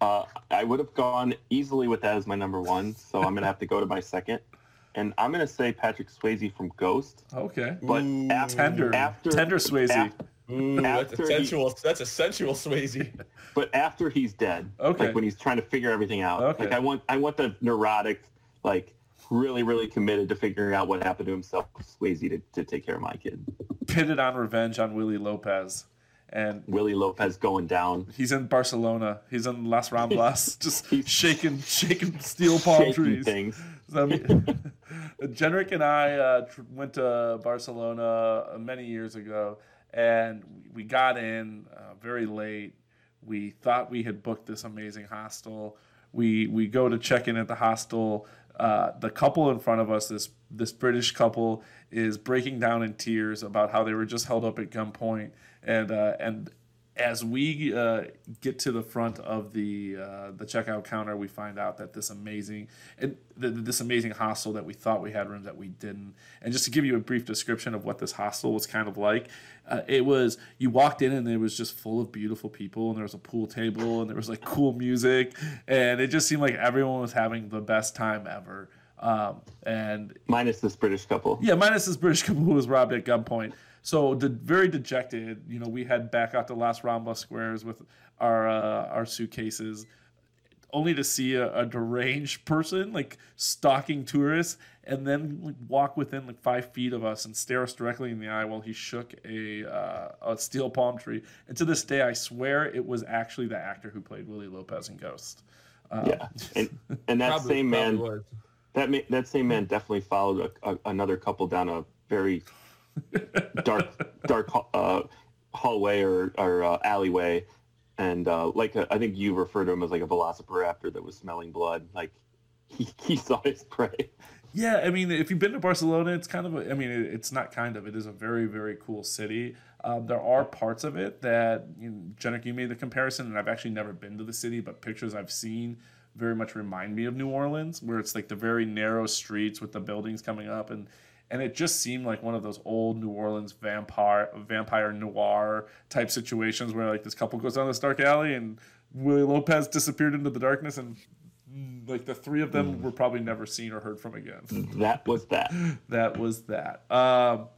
Uh, I would have gone easily with that as my number one, so I'm gonna have to go to my second, and I'm gonna say Patrick Swayze from Ghost. Okay, But Ooh. after, tender, after tender Swayze. af- Ooh, that's a After he- sensual. That's a sensual Swayze. but after he's dead, Okay. like when he's trying to figure everything out. Okay. Like I want, I want the neurotic, like really, really committed to figuring out what happened to himself, Swayze, to, to take care of my kid. pitted on revenge on Willie Lopez, and Willie Lopez going down, he's in Barcelona. He's in Las Ramblas, just He's- shaking, shaking steel palm shaking trees. things. So, Jennrich and I uh, tr- went to Barcelona many years ago, and we got in uh, very late. We thought we had booked this amazing hostel. We we go to check in at the hostel. Uh, the couple in front of us, this this British couple, is breaking down in tears about how they were just held up at gunpoint, and uh, and as we uh, get to the front of the uh, the checkout counter, we find out that this amazing and th- this amazing hostel that we thought we had rooms that we didn't. And just to give you a brief description of what this hostel was kind of like, uh, it was you walked in and it was just full of beautiful people, and there was a pool table, and there was like cool music, and it just seemed like everyone was having the best time ever. Um, and Minus this British couple. yeah, minus this British couple who was robbed at gunpoint. So de- very dejected. You know, we head back out to Las Ramblas squares with our uh, our suitcases, only to see a, a deranged person like stalking tourists, and then like, walk within like five feet of us and stare us directly in the eye while he shook a uh, a steel palm tree. And to this day, I swear it was actually the actor who played Willie Lopez in Ghost. Um, Yeah, and and that Probably- same man, was. that ma- that same man definitely followed a, a, another couple down a very dark dark uh, hallway or or uh, alleyway, and uh, like a, I think you refer to him as like a velociraptor that was smelling blood. Like he, he saw his prey. Yeah, I mean, if you've been to Barcelona, it's kind of a, I mean, it, it's not kind of, it is a very, very cool city. Um, there are parts of it that, you know, Jennrich, you made the comparison, and I've actually never been to the city, but pictures I've seen very much remind me of New Orleans, where it's like the very narrow streets with the buildings coming up. And, and it just seemed like one of those old New Orleans vampire, vampire noir type situations where like this couple goes down this dark alley and Willie Lopez disappeared into the darkness and mm, like the three of them were probably never seen or heard from again. That was that. that was that. Um,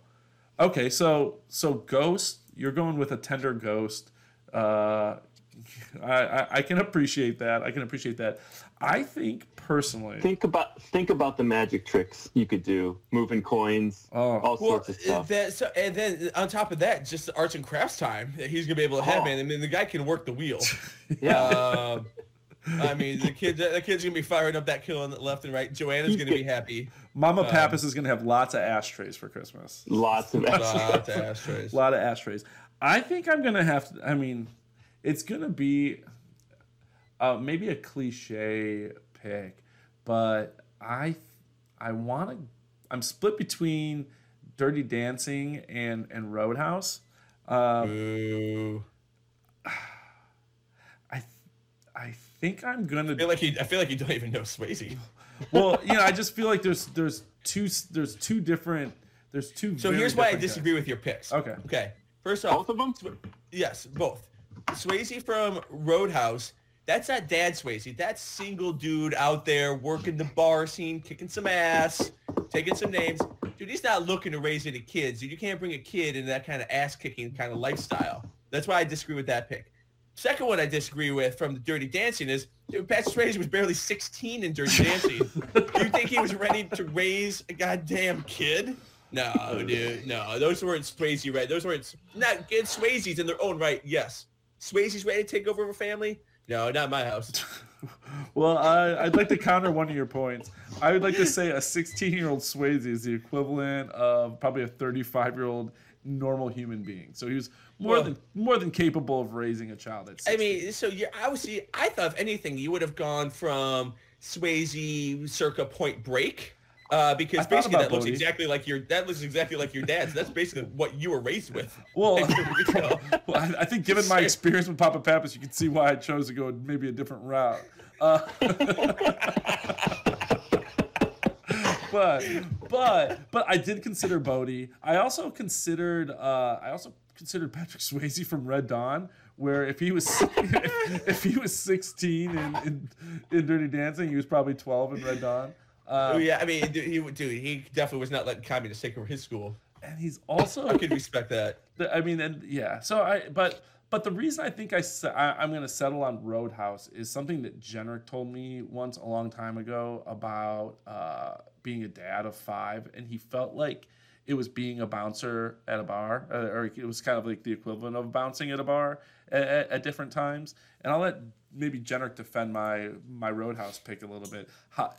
okay, so so ghost, you're going with a tender ghost. Uh, I, I I can appreciate that. I can appreciate that. I think personally, Think about think about the magic tricks you could do, moving coins, Oh. all Well, sorts of stuff. that, so, and then on top of that, just the arts and crafts time that he's gonna be able to have, Oh. man. I mean, the guy can work the wheel. yeah, Um, I mean, the kid, the kid's gonna be firing up that kiln on the left and right. Joanna's gonna be happy. Mama um, Pappas is going to have lots of ashtrays for Christmas. lots of Lots of ashtrays. A lot of ashtrays. I think I'm gonna have to. I mean, it's gonna be uh, maybe a cliche pick, but I I want to. I'm split between Dirty Dancing and and Roadhouse. Um, Ooh. I I think I'm gonna I feel like you. I feel like you don't even know Swayze. well, you know, I just feel like there's there's two there's two different there's two. So here's why I disagree guys. with your picks. Okay. Okay. First off, Both of them? Yes, both. Swayze from Roadhouse. That's not Dad Swayze. That's single dude out there working the bar scene, kicking some ass, taking some names. Dude, he's not looking to raise any kids. Dude, you can't bring a kid into that kind of ass kicking kind of lifestyle. That's why I disagree with that pick. Second one I disagree with from the Dirty Dancing is dude, Patrick Swayze was barely 16 in Dirty Dancing. Do you think he was ready to raise a goddamn kid? No, dude, no. Those weren't Swayze right. Those weren't not good Swayzes in their own right. Yes, Swayze's ready to take over a family. No, not my house. Well, I, I'd like to counter one of your points. I would like to say a 16 year old Swayze is the equivalent of probably a 35 year old normal human being. So he was more Well- than more than capable of raising a child. At 16. I mean, so you obviously, I thought if anything, you would have gone from Swayze circa Point Break. Uh, because basically that looks exactly like your that looks exactly like your dad's. That's basically what you were raised with. Well, Like, you know. well, I, I think given my experience with Papa Pappas, you can see why I chose to go maybe a different route. Uh, but but but I did consider Bodie. I also considered uh, I also considered Patrick Swayze from Red Dawn, where if he was if, if he was 16 in, in in Dirty Dancing, he was probably 12 in Red Dawn. Oh Um, yeah, I mean, dude, he dude, he definitely was not letting communists take over his school. and he's also I could respect that. The- I mean, and yeah. So I, but but the reason I think I, I I'm going to settle on Roadhouse is something that Jennrich told me once a long time ago about uh, being a dad of five, and he felt like it was being a bouncer at a bar, uh, or it was kind of like the equivalent of bouncing at a bar at, at, at different times. And I'll let maybe Jennrich defend my my Roadhouse pick a little bit. How,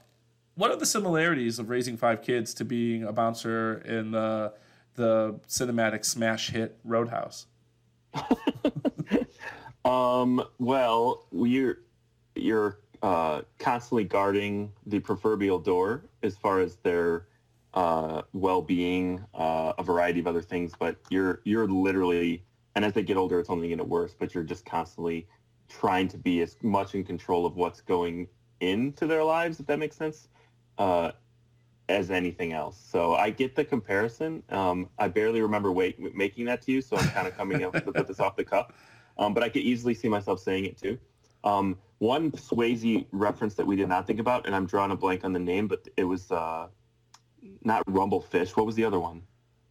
what are the similarities of raising five kids to being a bouncer in the the cinematic smash hit Roadhouse? Um, well, you're you're uh, constantly guarding the proverbial door as far as their uh, well-being, uh, a variety of other things. But you're you're literally, and as they get older, it's only going to get worse. But you're just constantly trying to be as much in control of what's going into their lives, if that makes sense, uh, as anything else. So I get the comparison. Um, I barely remember wait, making that to you, so I'm kind of coming up with this off the cuff. Um, but I could easily see myself saying it too. Um, one Swayze reference that we did not think about, and I'm drawing a blank on the name, but it was uh, not Rumblefish. What was the other one?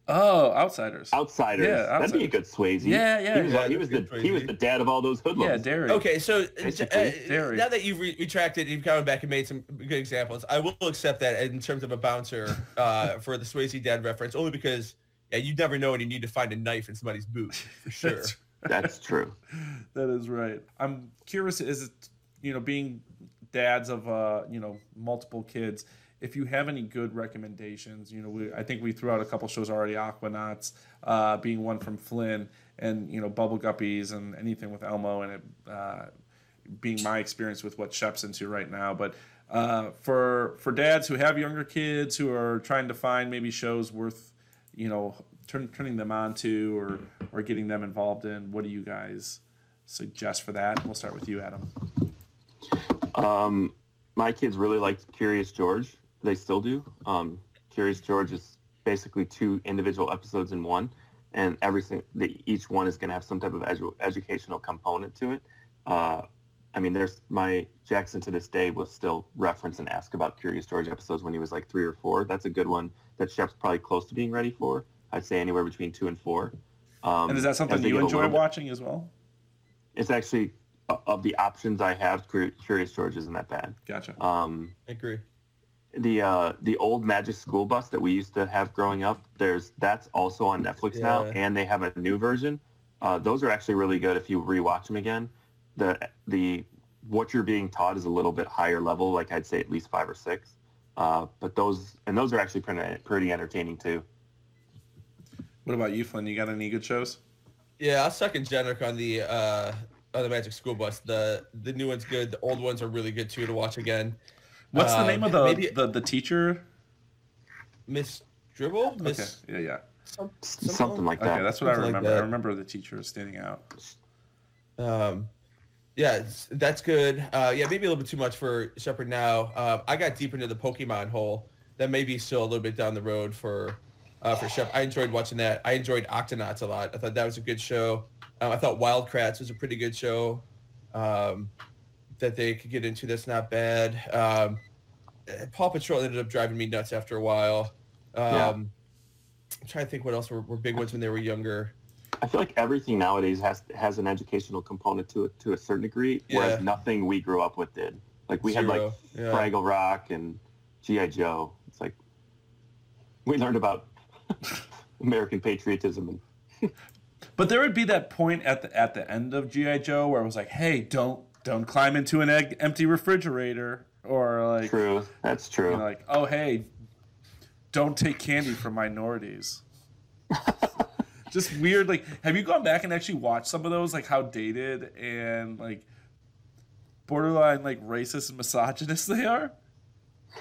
Oh, Outsiders. Outsiders. Yeah, That'd be a good Swayze. Yeah, yeah, He was, yeah, he was the that's a good he was the dad of all those hoodlums. yeah, Darry. Okay, so uh, Basically, dairy. now that you've re- retracted, you've gone back and made some good examples. I will accept that in terms of a bouncer uh, for the Swayze dad reference, only because yeah, you never know when you need to find a knife in somebody's boot for sure. That's- That's true. that is right. I'm curious. Is it you know being dads of uh you know multiple kids? If you have any good recommendations, you know, we, I think we threw out a couple shows already. Octonauts, uh, being one from Flynn, and you know, Bubble Guppies, and anything with Elmo, and it uh, being my experience with what Shep's into right now. But uh, for for dads who have younger kids who are trying to find maybe shows worth, you know, turn, turning them on to or or getting them involved in, what do you guys suggest for that? We'll start with you, Adam. Um, my kids really liked Curious George. They still do. Um, Curious George is basically two individual episodes in one, and every the, each one is going to have some type of edu- educational component to it. Uh, I mean, there's my Jackson to this day will still reference and ask about Curious George episodes when he was like three or four. That's a good one that Shep's probably close to being ready for. I'd say anywhere between two and four. Um, And is that something you get enjoy little watching as well? It's actually of the options I have. Curious George isn't that bad. Gotcha. Um, I agree. The uh, the old Magic School Bus that we used to have growing up. There's that's also on Netflix now, and they have a new version. Uh, those are actually really good if you rewatch them again. The the what you're being taught is a little bit higher level, like I'd say at least five or six. Uh, but those and those are actually pretty pretty entertaining too. What about you, Flynn? You got any good shows? Yeah, I'll second Jennrich on the uh, on the Magic School Bus. The the new one's good. The old ones are really good too to watch again. What's the Um, name of the, maybe- the the teacher? Miss dribble, miss Okay, yeah, yeah. some, Something like that. Okay, that's what I Something like remember. I remember the teacher standing out. Um, yeah, that's good. Uh, yeah, maybe a little bit too much for Shepard now. Uh, I got deep into the Pokemon hole. That may be still a little bit down the road for uh, for Shep. I enjoyed watching that. I enjoyed Octonauts a lot. I thought that was a good show. Um, I thought Wild Kratts was a pretty good show um, that they could get into. That's not bad. Um, Paw Patrol ended up driving me nuts after a while. Um, Yeah. I'm trying to think what else were, were big ones when they were younger. I feel like everything nowadays has has an educational component to it to a certain degree, whereas Yeah. nothing we grew up with did. Like we had like Zero, yeah. Fraggle Rock and GI Joe. It's like we learned about American patriotism and But there would be that point at the at the end of GI Joe where it was like, "Hey, don't don't climb into an egg, empty refrigerator," or like, true. That's true. you know, like, "Oh, hey, don't take candy from minorities." Just weird. Like, have you gone back and actually watched some of those? Like, how dated and like borderline like racist and misogynist they are.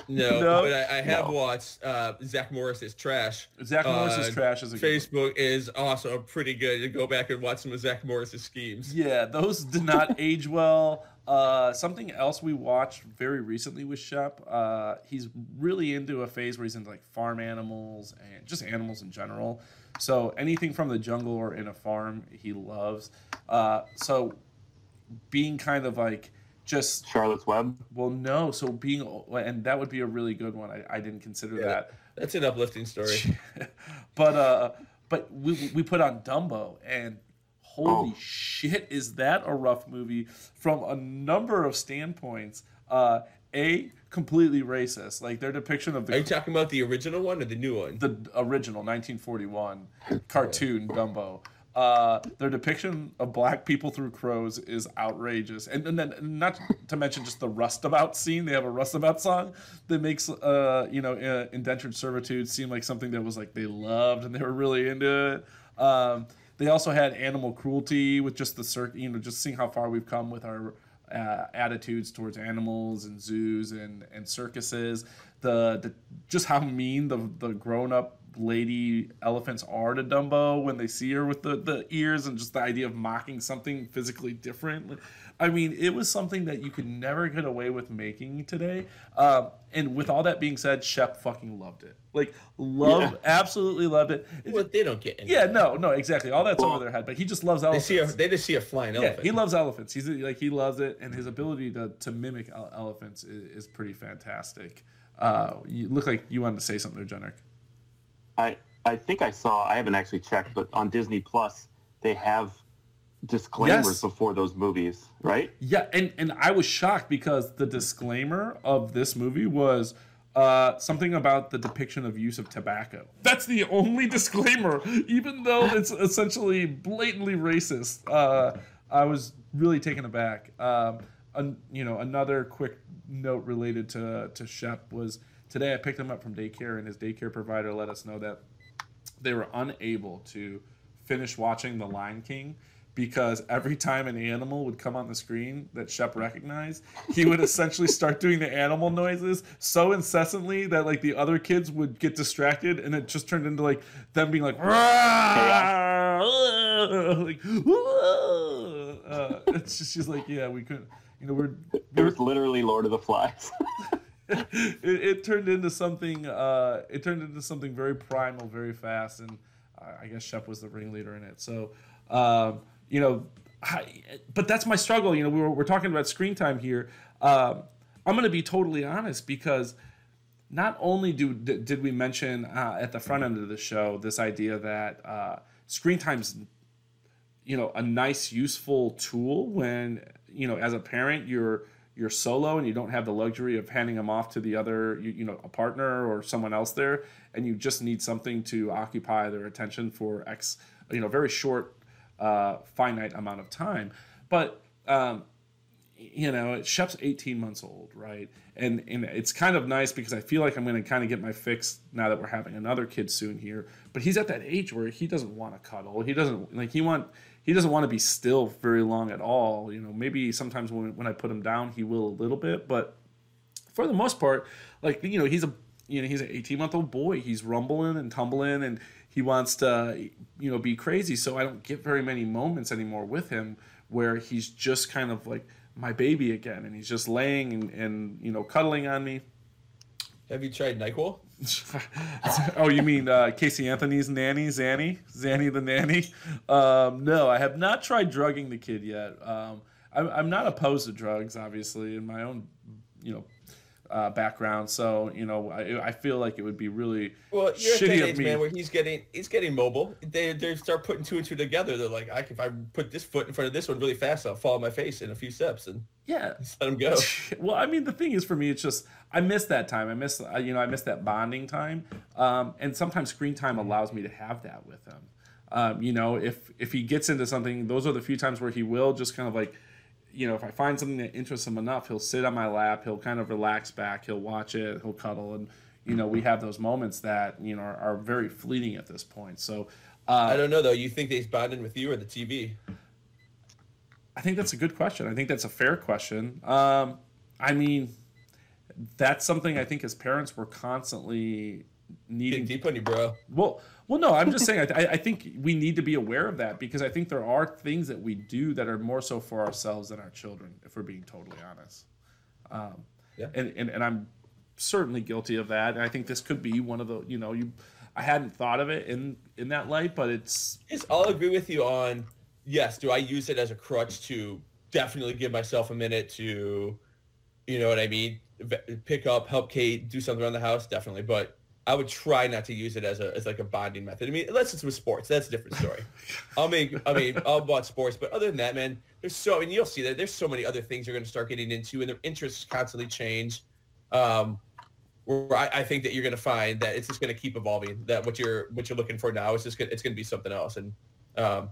No, No? but I, I have No. watched uh, Zack Morris's Trash. Zack Morris's on Trash is a good one. Facebook is also pretty good. You go back and watch some of Zack Morris's schemes. Yeah, those did not age well. Uh, something else we watched very recently with Shep. Uh, he's really into a phase where he's into like farm animals and just animals in general. So anything from the jungle or in a farm, he loves. Uh, so being kind of like just Charlotte's Web. well, no. So being and that would be a really good one. I, I didn't consider Yeah. that. That's an uplifting story. but uh but we we put on Dumbo and holy Oh. shit is that a rough movie from a number of standpoints uh a completely racist like their depiction of the. Are you talking about the original one or the new one? the original 1941 cartoon Dumbo uh, their depiction of black people through crows is outrageous, and, and then not to mention just the rustabout scene. They have a rustabout song that makes uh, you know uh, indentured servitude seem like something that was like they loved and they were really into it. Um, they also had animal cruelty with just the cir- you know just seeing how far we've come with our uh, attitudes towards animals and zoos and, and circuses. The, the just how mean the the grown up lady elephants are to Dumbo when they see her with the, the ears and just the idea of mocking something physically different. I mean, it was something that you could never get away with making today. Um, and with all that being said, Shep fucking loved it. Like, loved, Yeah. absolutely loved it. Well, they don't get any. Yeah, no, no, exactly. All that's Well, over their head, but he just loves They elephants. see a they just see a flying Yeah, elephant. he loves elephants. He's like he loves it, and his ability to, to mimic elephants is, is pretty fantastic. Uh, you look like you wanted to say something there, Jennrich. I I think I saw. I haven't actually checked, but on Disney Plus they have disclaimers Yes. before those movies, right? Yeah, and and I was shocked because the disclaimer of this movie was uh, something about the depiction of use of tobacco. That's the only disclaimer, even though it's essentially blatantly racist. Uh, I was really taken aback. Um, an, you know, another quick note related to to Shep was today I picked him up from daycare, and his daycare provider let us know that they were unable to finish watching The Lion King because every time an animal would come on the screen that Shep recognized, he would essentially start doing the animal noises so incessantly that like the other kids would get distracted and it just turned into like them being like like uh, it's just she's like yeah we couldn't you know we're It was literally Lord of the Flies. it, it turned into something uh, it turned into something very primal very fast and I- guess shep was the ringleader in it. So um, you know I, but that's my struggle. You know we were, we're talking about screen time here. Um, i'm going to be totally honest because not only do d- did we mention uh, at the front end of the show this idea that uh, screen time's you know a nice useful tool when you know as a parent you're you're solo and you don't have the luxury of handing them off to the other you, you know a partner or someone else there and you just need something to occupy their attention for x you know very short uh, finite amount of time but um, you know, Shep's 18 months old, right? And and it's kind of nice because I feel like I'm going to kind of get my fix now that we're having another kid soon here. But he's at that age where he doesn't want to cuddle. He doesn't like he want he doesn't want to be still very long at all. You know, maybe sometimes when when I put him down, he will a little bit, but for the most part, like you know, he's a you know he's an 18 month old boy he's rumbling and tumbling and he wants to you know be crazy so i don't get very many moments anymore with him where he's just kind of like my baby again and he's just laying and, and you know cuddling on me Have you tried Nyquil? oh you mean uh, casey anthony's nanny zanny? Zanny the nanny? Um, no i have not tried drugging the kid yet. Um, I'm, I'm not opposed to drugs obviously in my own you know uh, background so you know I, I feel like it would be really Well, you're at that age, man, where he's getting he's getting mobile. They they start putting two and two together. They're like, I, if I put this foot in front of this one really fast, I'll fall on my face in a few steps and yeah just let him go. well, I mean, the thing is for me, it's just I miss that time. I miss you know I miss that bonding time, um, and sometimes screen time allows me to have that with him. Um, you know, if if he gets into something, those are the few times where he will just kind of like, you know, if I find something that interests him enough, he'll sit on my lap, he'll kind of relax back, he'll watch it, he'll cuddle, and you know, we have those moments that you know are, are very fleeting at this point. So. Uh, I don't know though. You think that he's bonding with you or the TV? I think that's a good question. I think that's a fair question. Um, I mean, that's something I think as parents we're constantly needing. Deep on you, bro. Well, well, no, I'm just saying. I, I think we need to be aware of that because I think there are things that we do that are more so for ourselves than our children, if we're being totally honest. Um, Yeah. and, and and I'm certainly guilty of that. And I think this could be one of the, you know, you. I hadn't thought of it in in that light, but it's Yes, I'll agree with you on yes. Do I use it as a crutch to definitely give myself a minute to, you know what I mean? Pick up, help Kate, do something around the house, definitely. But I would try not to use it as a as like a bonding method. I mean, unless it's with sports, that's a different story. I'll make, I mean, I'll watch sports, but other than that, man, there's so, I mean, you'll see that there's so many other things you're going to start getting into, and their interests constantly change. Um, where I, I think that you're going to find that it's just going to keep evolving. That what you're what you're looking for now is just gonna, it's going to be something else, and um,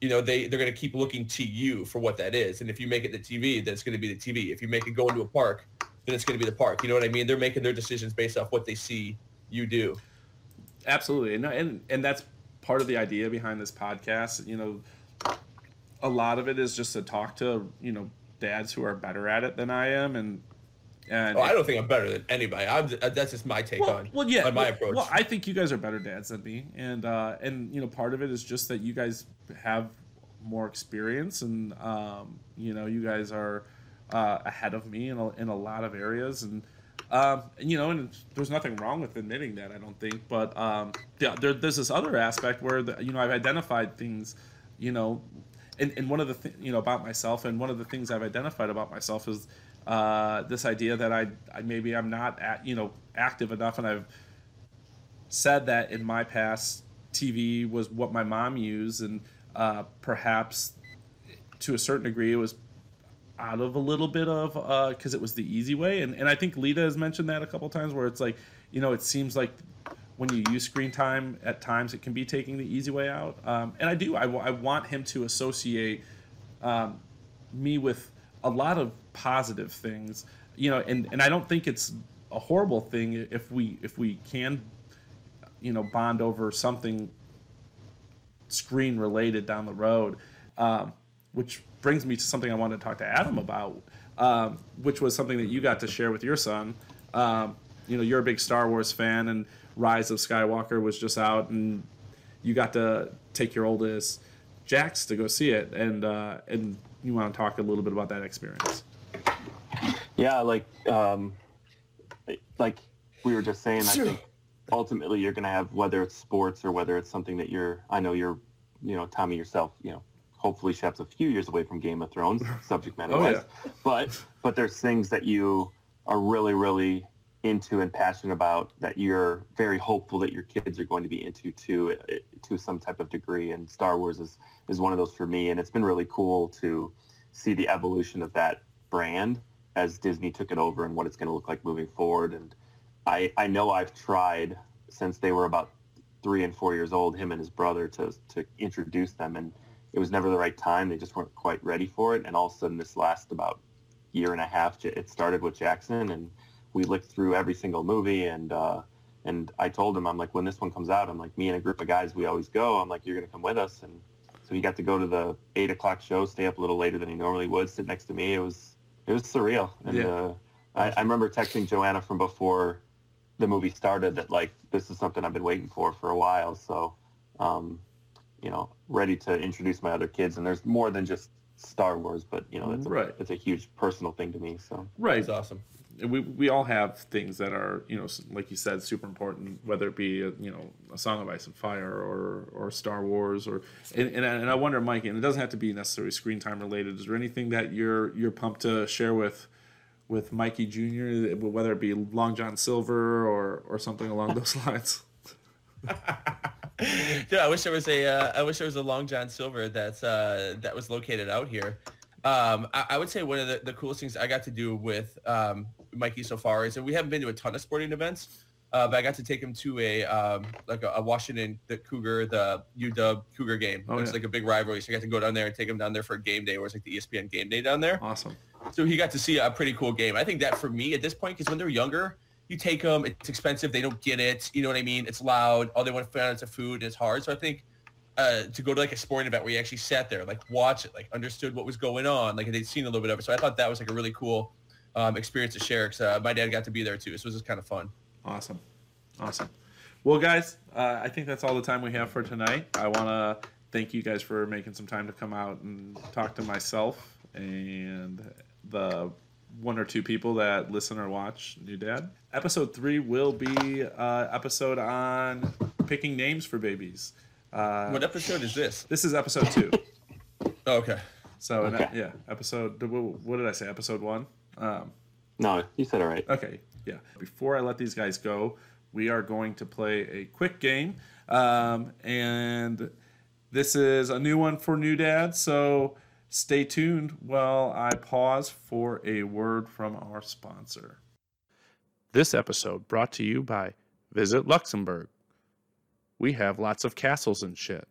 you know they they're going to keep looking to you for what that is. And if you make it the TV, then it's going to be the TV. If you make it go into a park, then it's going to be the park. You know what I mean? They're making their decisions based off what they see you do. absolutely and and and that's part of the idea behind this podcast you know a lot of it is just to talk to you know dads who are better at it than i am and and Oh, I don't think I'm better than anybody. I'm that's just my take well, on well yeah on my well, approach. well i think you guys are better dads than me and uh and you know part of it is just that you guys have more experience and um you know you guys are uh ahead of me in a, in a lot of areas and um and, you know and there's nothing wrong with admitting that i don't think but um yeah there, there's this other aspect where the, you know i've identified things you know and, and one of the th- you know about myself and one of the things i've identified about myself is uh, this idea that I, I maybe I'm not at, you know active enough, and I've said that in my past TV was what my mom used, and uh, perhaps to a certain degree it was out of a little bit of because it was the easy way, and and I think Lita has mentioned that a couple times where it's like you know it seems like when you use screen time at times it can be taking the easy way out, um, and I do I, I want him to associate um, me with a lot of positive things you know and and i don't think it's a horrible thing if we if we can you know bond over something screen related down the road. Um, which brings me to something i wanted to talk to adam about um, which was something that you got to share with your son um, you know you're a big star wars fan and rise of skywalker was just out and you got to take your oldest jax to go see it and uh, and you want to talk a little bit about that experience Yeah, like um, like we were just saying, I think ultimately you're gonna have whether it's sports or whether it's something that you're. I know you're, you know, Tommy yourself. You know, hopefully Shep's a few years away from Game of Thrones subject matter Oh, wise, but but there's things that you are really really into and passionate about that you're very hopeful that your kids are going to be into to eh, eh, to some type of degree. And Star Wars is is one of those for me. And it's been really cool to see the evolution of that brand as Disney took it over and what it's going to look like moving forward. And I I know I've tried since they were about 3 and 4 years old him and his brother to to introduce them. And it was never the right time. They just weren't quite ready for it. And all of a sudden this last about year and a half it started with Jackson and we looked through every single movie and uh, and I told him I'm like when this one comes out I'm like me and a group of guys we always go. I'm like you're gonna come with us. And so he got to go to the eight o'clock show stay up a little later than he normally would sit next to me. It was it was surreal. And Yeah. uh, I, I remember texting Joanna from before the movie started that like this is something I've been waiting for for a while. So, um, you know, ready to introduce my other kids. And there's more than just Star Wars, but you know, it's a, Right. it's a huge personal thing to me. So Right. It's awesome. we we all have things that are you know like you said super important whether it be a, you know a song of ice and fire or or star wars or and, and, I, and I wonder mike and it doesn't have to be necessarily screen time related is there anything that you're you're pumped to share with with mikey jr whether it be long john silver or or something along those lines Dude, I wish there was a uh, I wish there was a Long John Silver that's uh, that was located out here. Um, I, I would say one of the, the coolest things I got to do with um, Mikey so far is that we haven't been to a ton of sporting events, uh, but I got to take him to a um, like a, a Washington the Cougar the UW Cougar game. Oh, it's yeah. like a big rivalry, so I got to go down there and take him down there for a game day, where it's like the ESPN game day down there. awesome So he got to see a pretty cool game. I think that for me at this point, because when they're younger, you take them, it's expensive, they don't get it. You know what I mean? It's loud. All they want to find is food. And it's hard. So I think uh, to go to like a sporting event where you actually sat there, like watch it, like understood what was going on, like they'd seen a little bit of it. So I thought that was like a really cool um, experience to share. Cause uh, my dad got to be there too, so it was just kind of fun. Awesome. Awesome. Well, guys, uh, I think that's all the time we have for tonight. I want to thank you guys for making some time to come out and talk to myself and the one or two people that listen or watch New Dad. Episode three will be uh, episode on picking names for babies. Uh, What episode is this? this is episode two. Oh, okay. So Okay. yeah, episode. What did I say? Episode one. Um, no, you said it right. Okay, yeah. Before I let these guys go, we are going to play a quick game. Um, and this is a new one for new dads, so stay tuned while I pause for a word from our sponsor. This episode brought to you by Visit Luxembourg. We have lots of castles and shit.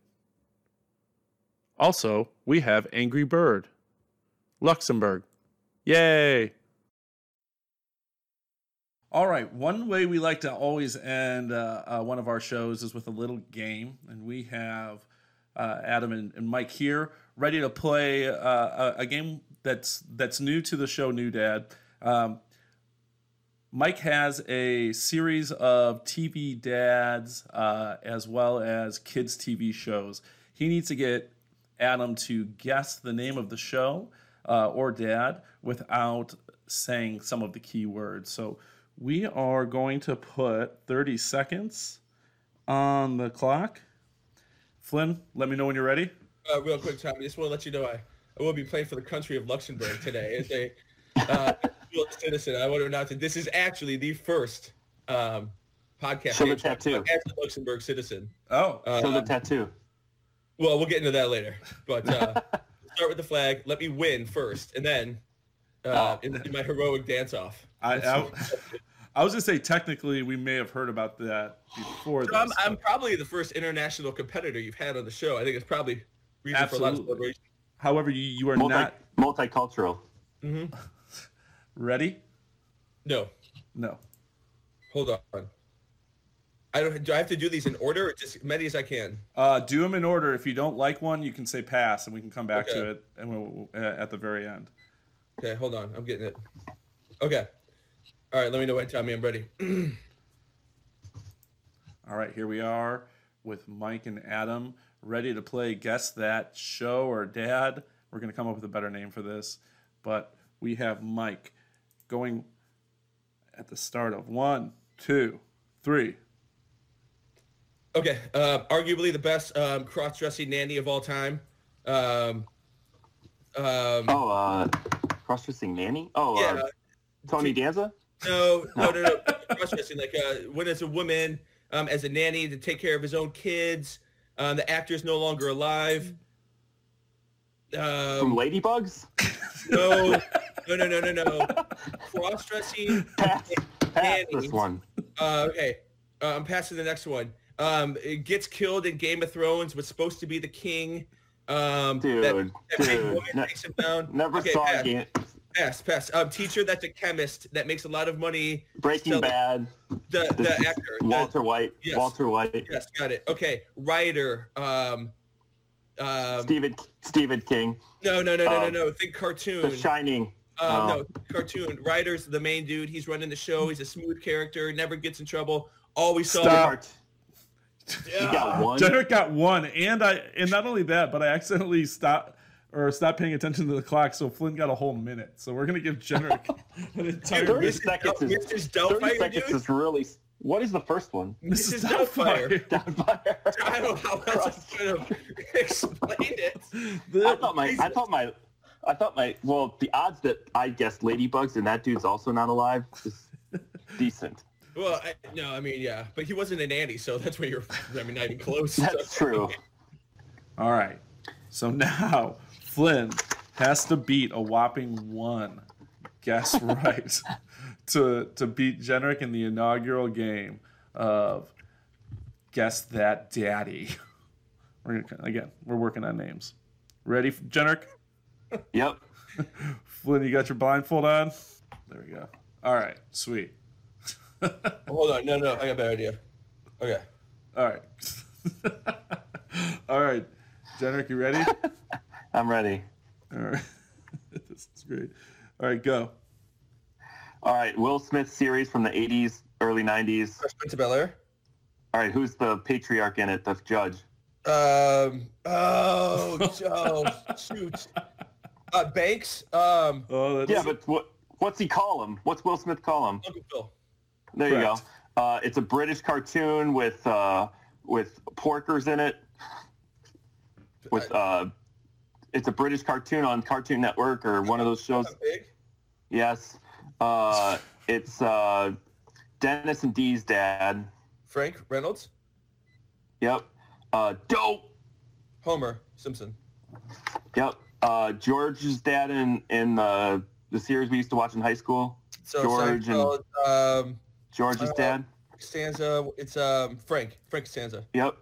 Also, we have Angry Bird. Luxembourg. Yay! All right. One way we like to always end uh, uh, one of our shows is with a little game, and we have uh, Adam and, and Mike here ready to play uh, a, a game that's that's new to the show, New Dad. Um, Mike has a series of TV dads uh, as well as kids TV shows. He needs to get Adam to guess the name of the show uh, or dad without saying some of the key words. So we are going to put 30 seconds on the clock. Flynn, let me know when you're ready. Uh, real quick, Tom, I just want to let you know I, I will be playing for the country of Luxembourg today as a uh, dual citizen. I want to announce that this is actually the first um, podcast. Show the tattoo. As a Luxembourg citizen. Oh, Uh, Show the tattoo. well, we'll get into that later. But uh, start with the flag. Let me win first, and then uh, Oh. in, in my heroic dance off. I, I, I was gonna say technically we may have heard about that before. So I'm, I'm probably the first international competitor you've had on the show. I think it's probably reason for a lot of Absolutely. celebration. however, you, you are Multi, not multicultural. Ready. No, No. hold on. I don't. Do I have to do these in order, or just as many as I can? Uh, do them in order. If you don't like one, you can say pass, and we can come back to it and we'll, uh, at the very end. Okay, hold on. I'm getting it. Okay. All right. Let me know when Tommy. I'm ready. All right, here we are with Mike and Adam ready to play Guess That Show or Dad. We're going to come up with a better name for this, but we have Mike going at the start of one, two, three. Okay. Uh, arguably the best um, cross-dressing nanny of all time. Um, um, Oh, uh, cross-dressing nanny. Oh, yeah. uh, Tony Danza. No, no, no, no. Cross-dressing. Like uh, when as a woman, um, as a nanny to take care of his own kids. Um, the actor's no longer alive. From Um, Ladybugs. no, no, no, no, no, no. Cross-dressing. Pass, pass this one. Uh, okay, uh, I'm passing the next one. Um, it gets killed in Game of Thrones. Was supposed to be the king. Um, Dude, that, that dude, ne- takes him down. Never okay, saw pass, again. pass, pass. Um, teacher that's a chemist that makes a lot of money. Breaking Still- Bad. The the This actor. the- Walter White. yes. Walter White. yes, got it. Okay, writer. Um, um, Stephen Stephen King. no, no, no, no, no, um, no. Think cartoon. The cartoon. Shining. Um. No, cartoon. Ryder's the main dude. He's running the show. He's a smooth character. Never gets in trouble. Always saw. Stop. Cart- You got one. Jennrich got one, and I and not only that, but I accidentally stopped or stopped paying attention to the clock, so Flynn got a whole minute. So we're gonna give Jennrich an entire Thirty minute. seconds is Mrs. thirty seconds dude. is really. What is the first one? Mrs. Mrs. Doubtfire. Doubtfire. I don't know how else I could have explained it. I thought my. I thought my. I thought my. Well, the odds that I guessed ladybugs and that dude's also not alive is decent. Well, I, no, I mean, yeah, but he wasn't an Andy, so that's where you're. I mean, not even close. That's true. All right. So now Flynn has to beat a whopping one guess right to to beat Jennrich in the inaugural game of Guess That Daddy. We're gonna, again, we're working on names. Ready, Jennrich? Yep. Flynn, you got your blindfold on? There we go. All right, sweet. Hold on, no, no, I got a better idea. Okay. All right. All right. Jennrich, you ready? I'm ready. All right. this is great. All right, go. All right. Will Smith series from the 80s, early 90s. Fresh Prince of Bel Air. All right. Who's the patriarch in it? The judge. Um. Oh, Joe. shoot. Uh, Banks. Um. Oh, that's Yeah, but what? What's he call him? What's Will Smith call him? Uncle Phil. There you go. Uh, it's a British cartoon with uh, with porkers in it. With uh, it's a British cartoon on Cartoon Network or one of those shows. Big. Yes. Uh, it's uh, Dennis and Dee's dad. Frank Reynolds. Yep. Uh, dope. Homer Simpson. Yep. Uh, George's dad in in the the series we used to watch in high school. So George and- um, George's Uh, dad. Stanza. It's um Frank. Frank Stanza. Yep.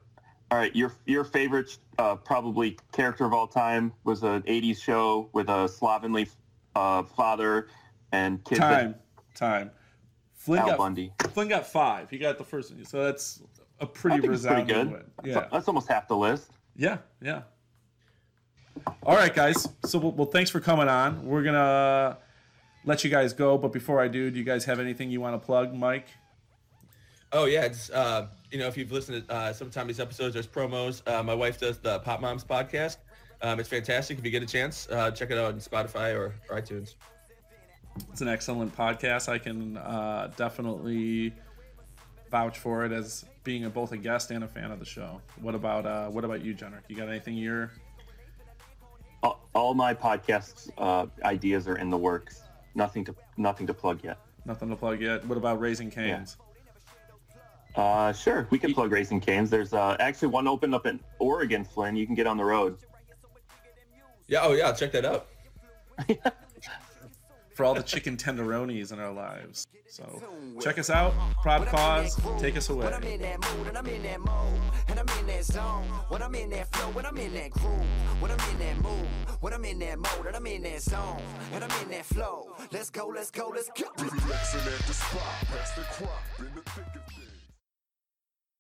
All right. Your your favorite uh, probably character of all time was an '80s show with a slovenly uh, father and kids. that- time. Time. Flynn Al got Bundy. Flynn got five. He got the first one, so that's a pretty think it's pretty good. win. Yeah, That's almost half the list. yeah, yeah. All right, guys. So, well, well, thanks for coming on. We're gonna let you guys go, but before I do, do you guys have anything you want to plug, Mike? Oh yeah, it's uh, you know if you've listened to uh, some of these episodes, there's promos. Uh, my wife does the Pop Moms podcast. Um, it's fantastic. If you get a chance, uh, check it out on Spotify or, or iTunes. It's an excellent podcast. I can uh, definitely vouch for it as being a, both a guest and a fan of the show. What about uh, what about you, Jenner? You got anything you're All, all my podcasts uh, ideas are in the works. Nothing to nothing to plug yet. nothing to plug yet? What about Raising Canes? Uh, sure, we can plug Raising Canes. There's uh, actually one open up in Oregon, Flynn. You can get on the road. Yeah. Oh yeah, check that out. for all the chicken tenderonis in our lives. So check us out. Prod Cause, take us away. in that mood and I'm in that mode and I'm in that zone. When I'm in that flow, when I'm in that groove. When I'm in that mood, when I'm in that mode and I'm in that zone and I'm in that flow. Let's go, let's go, let's go.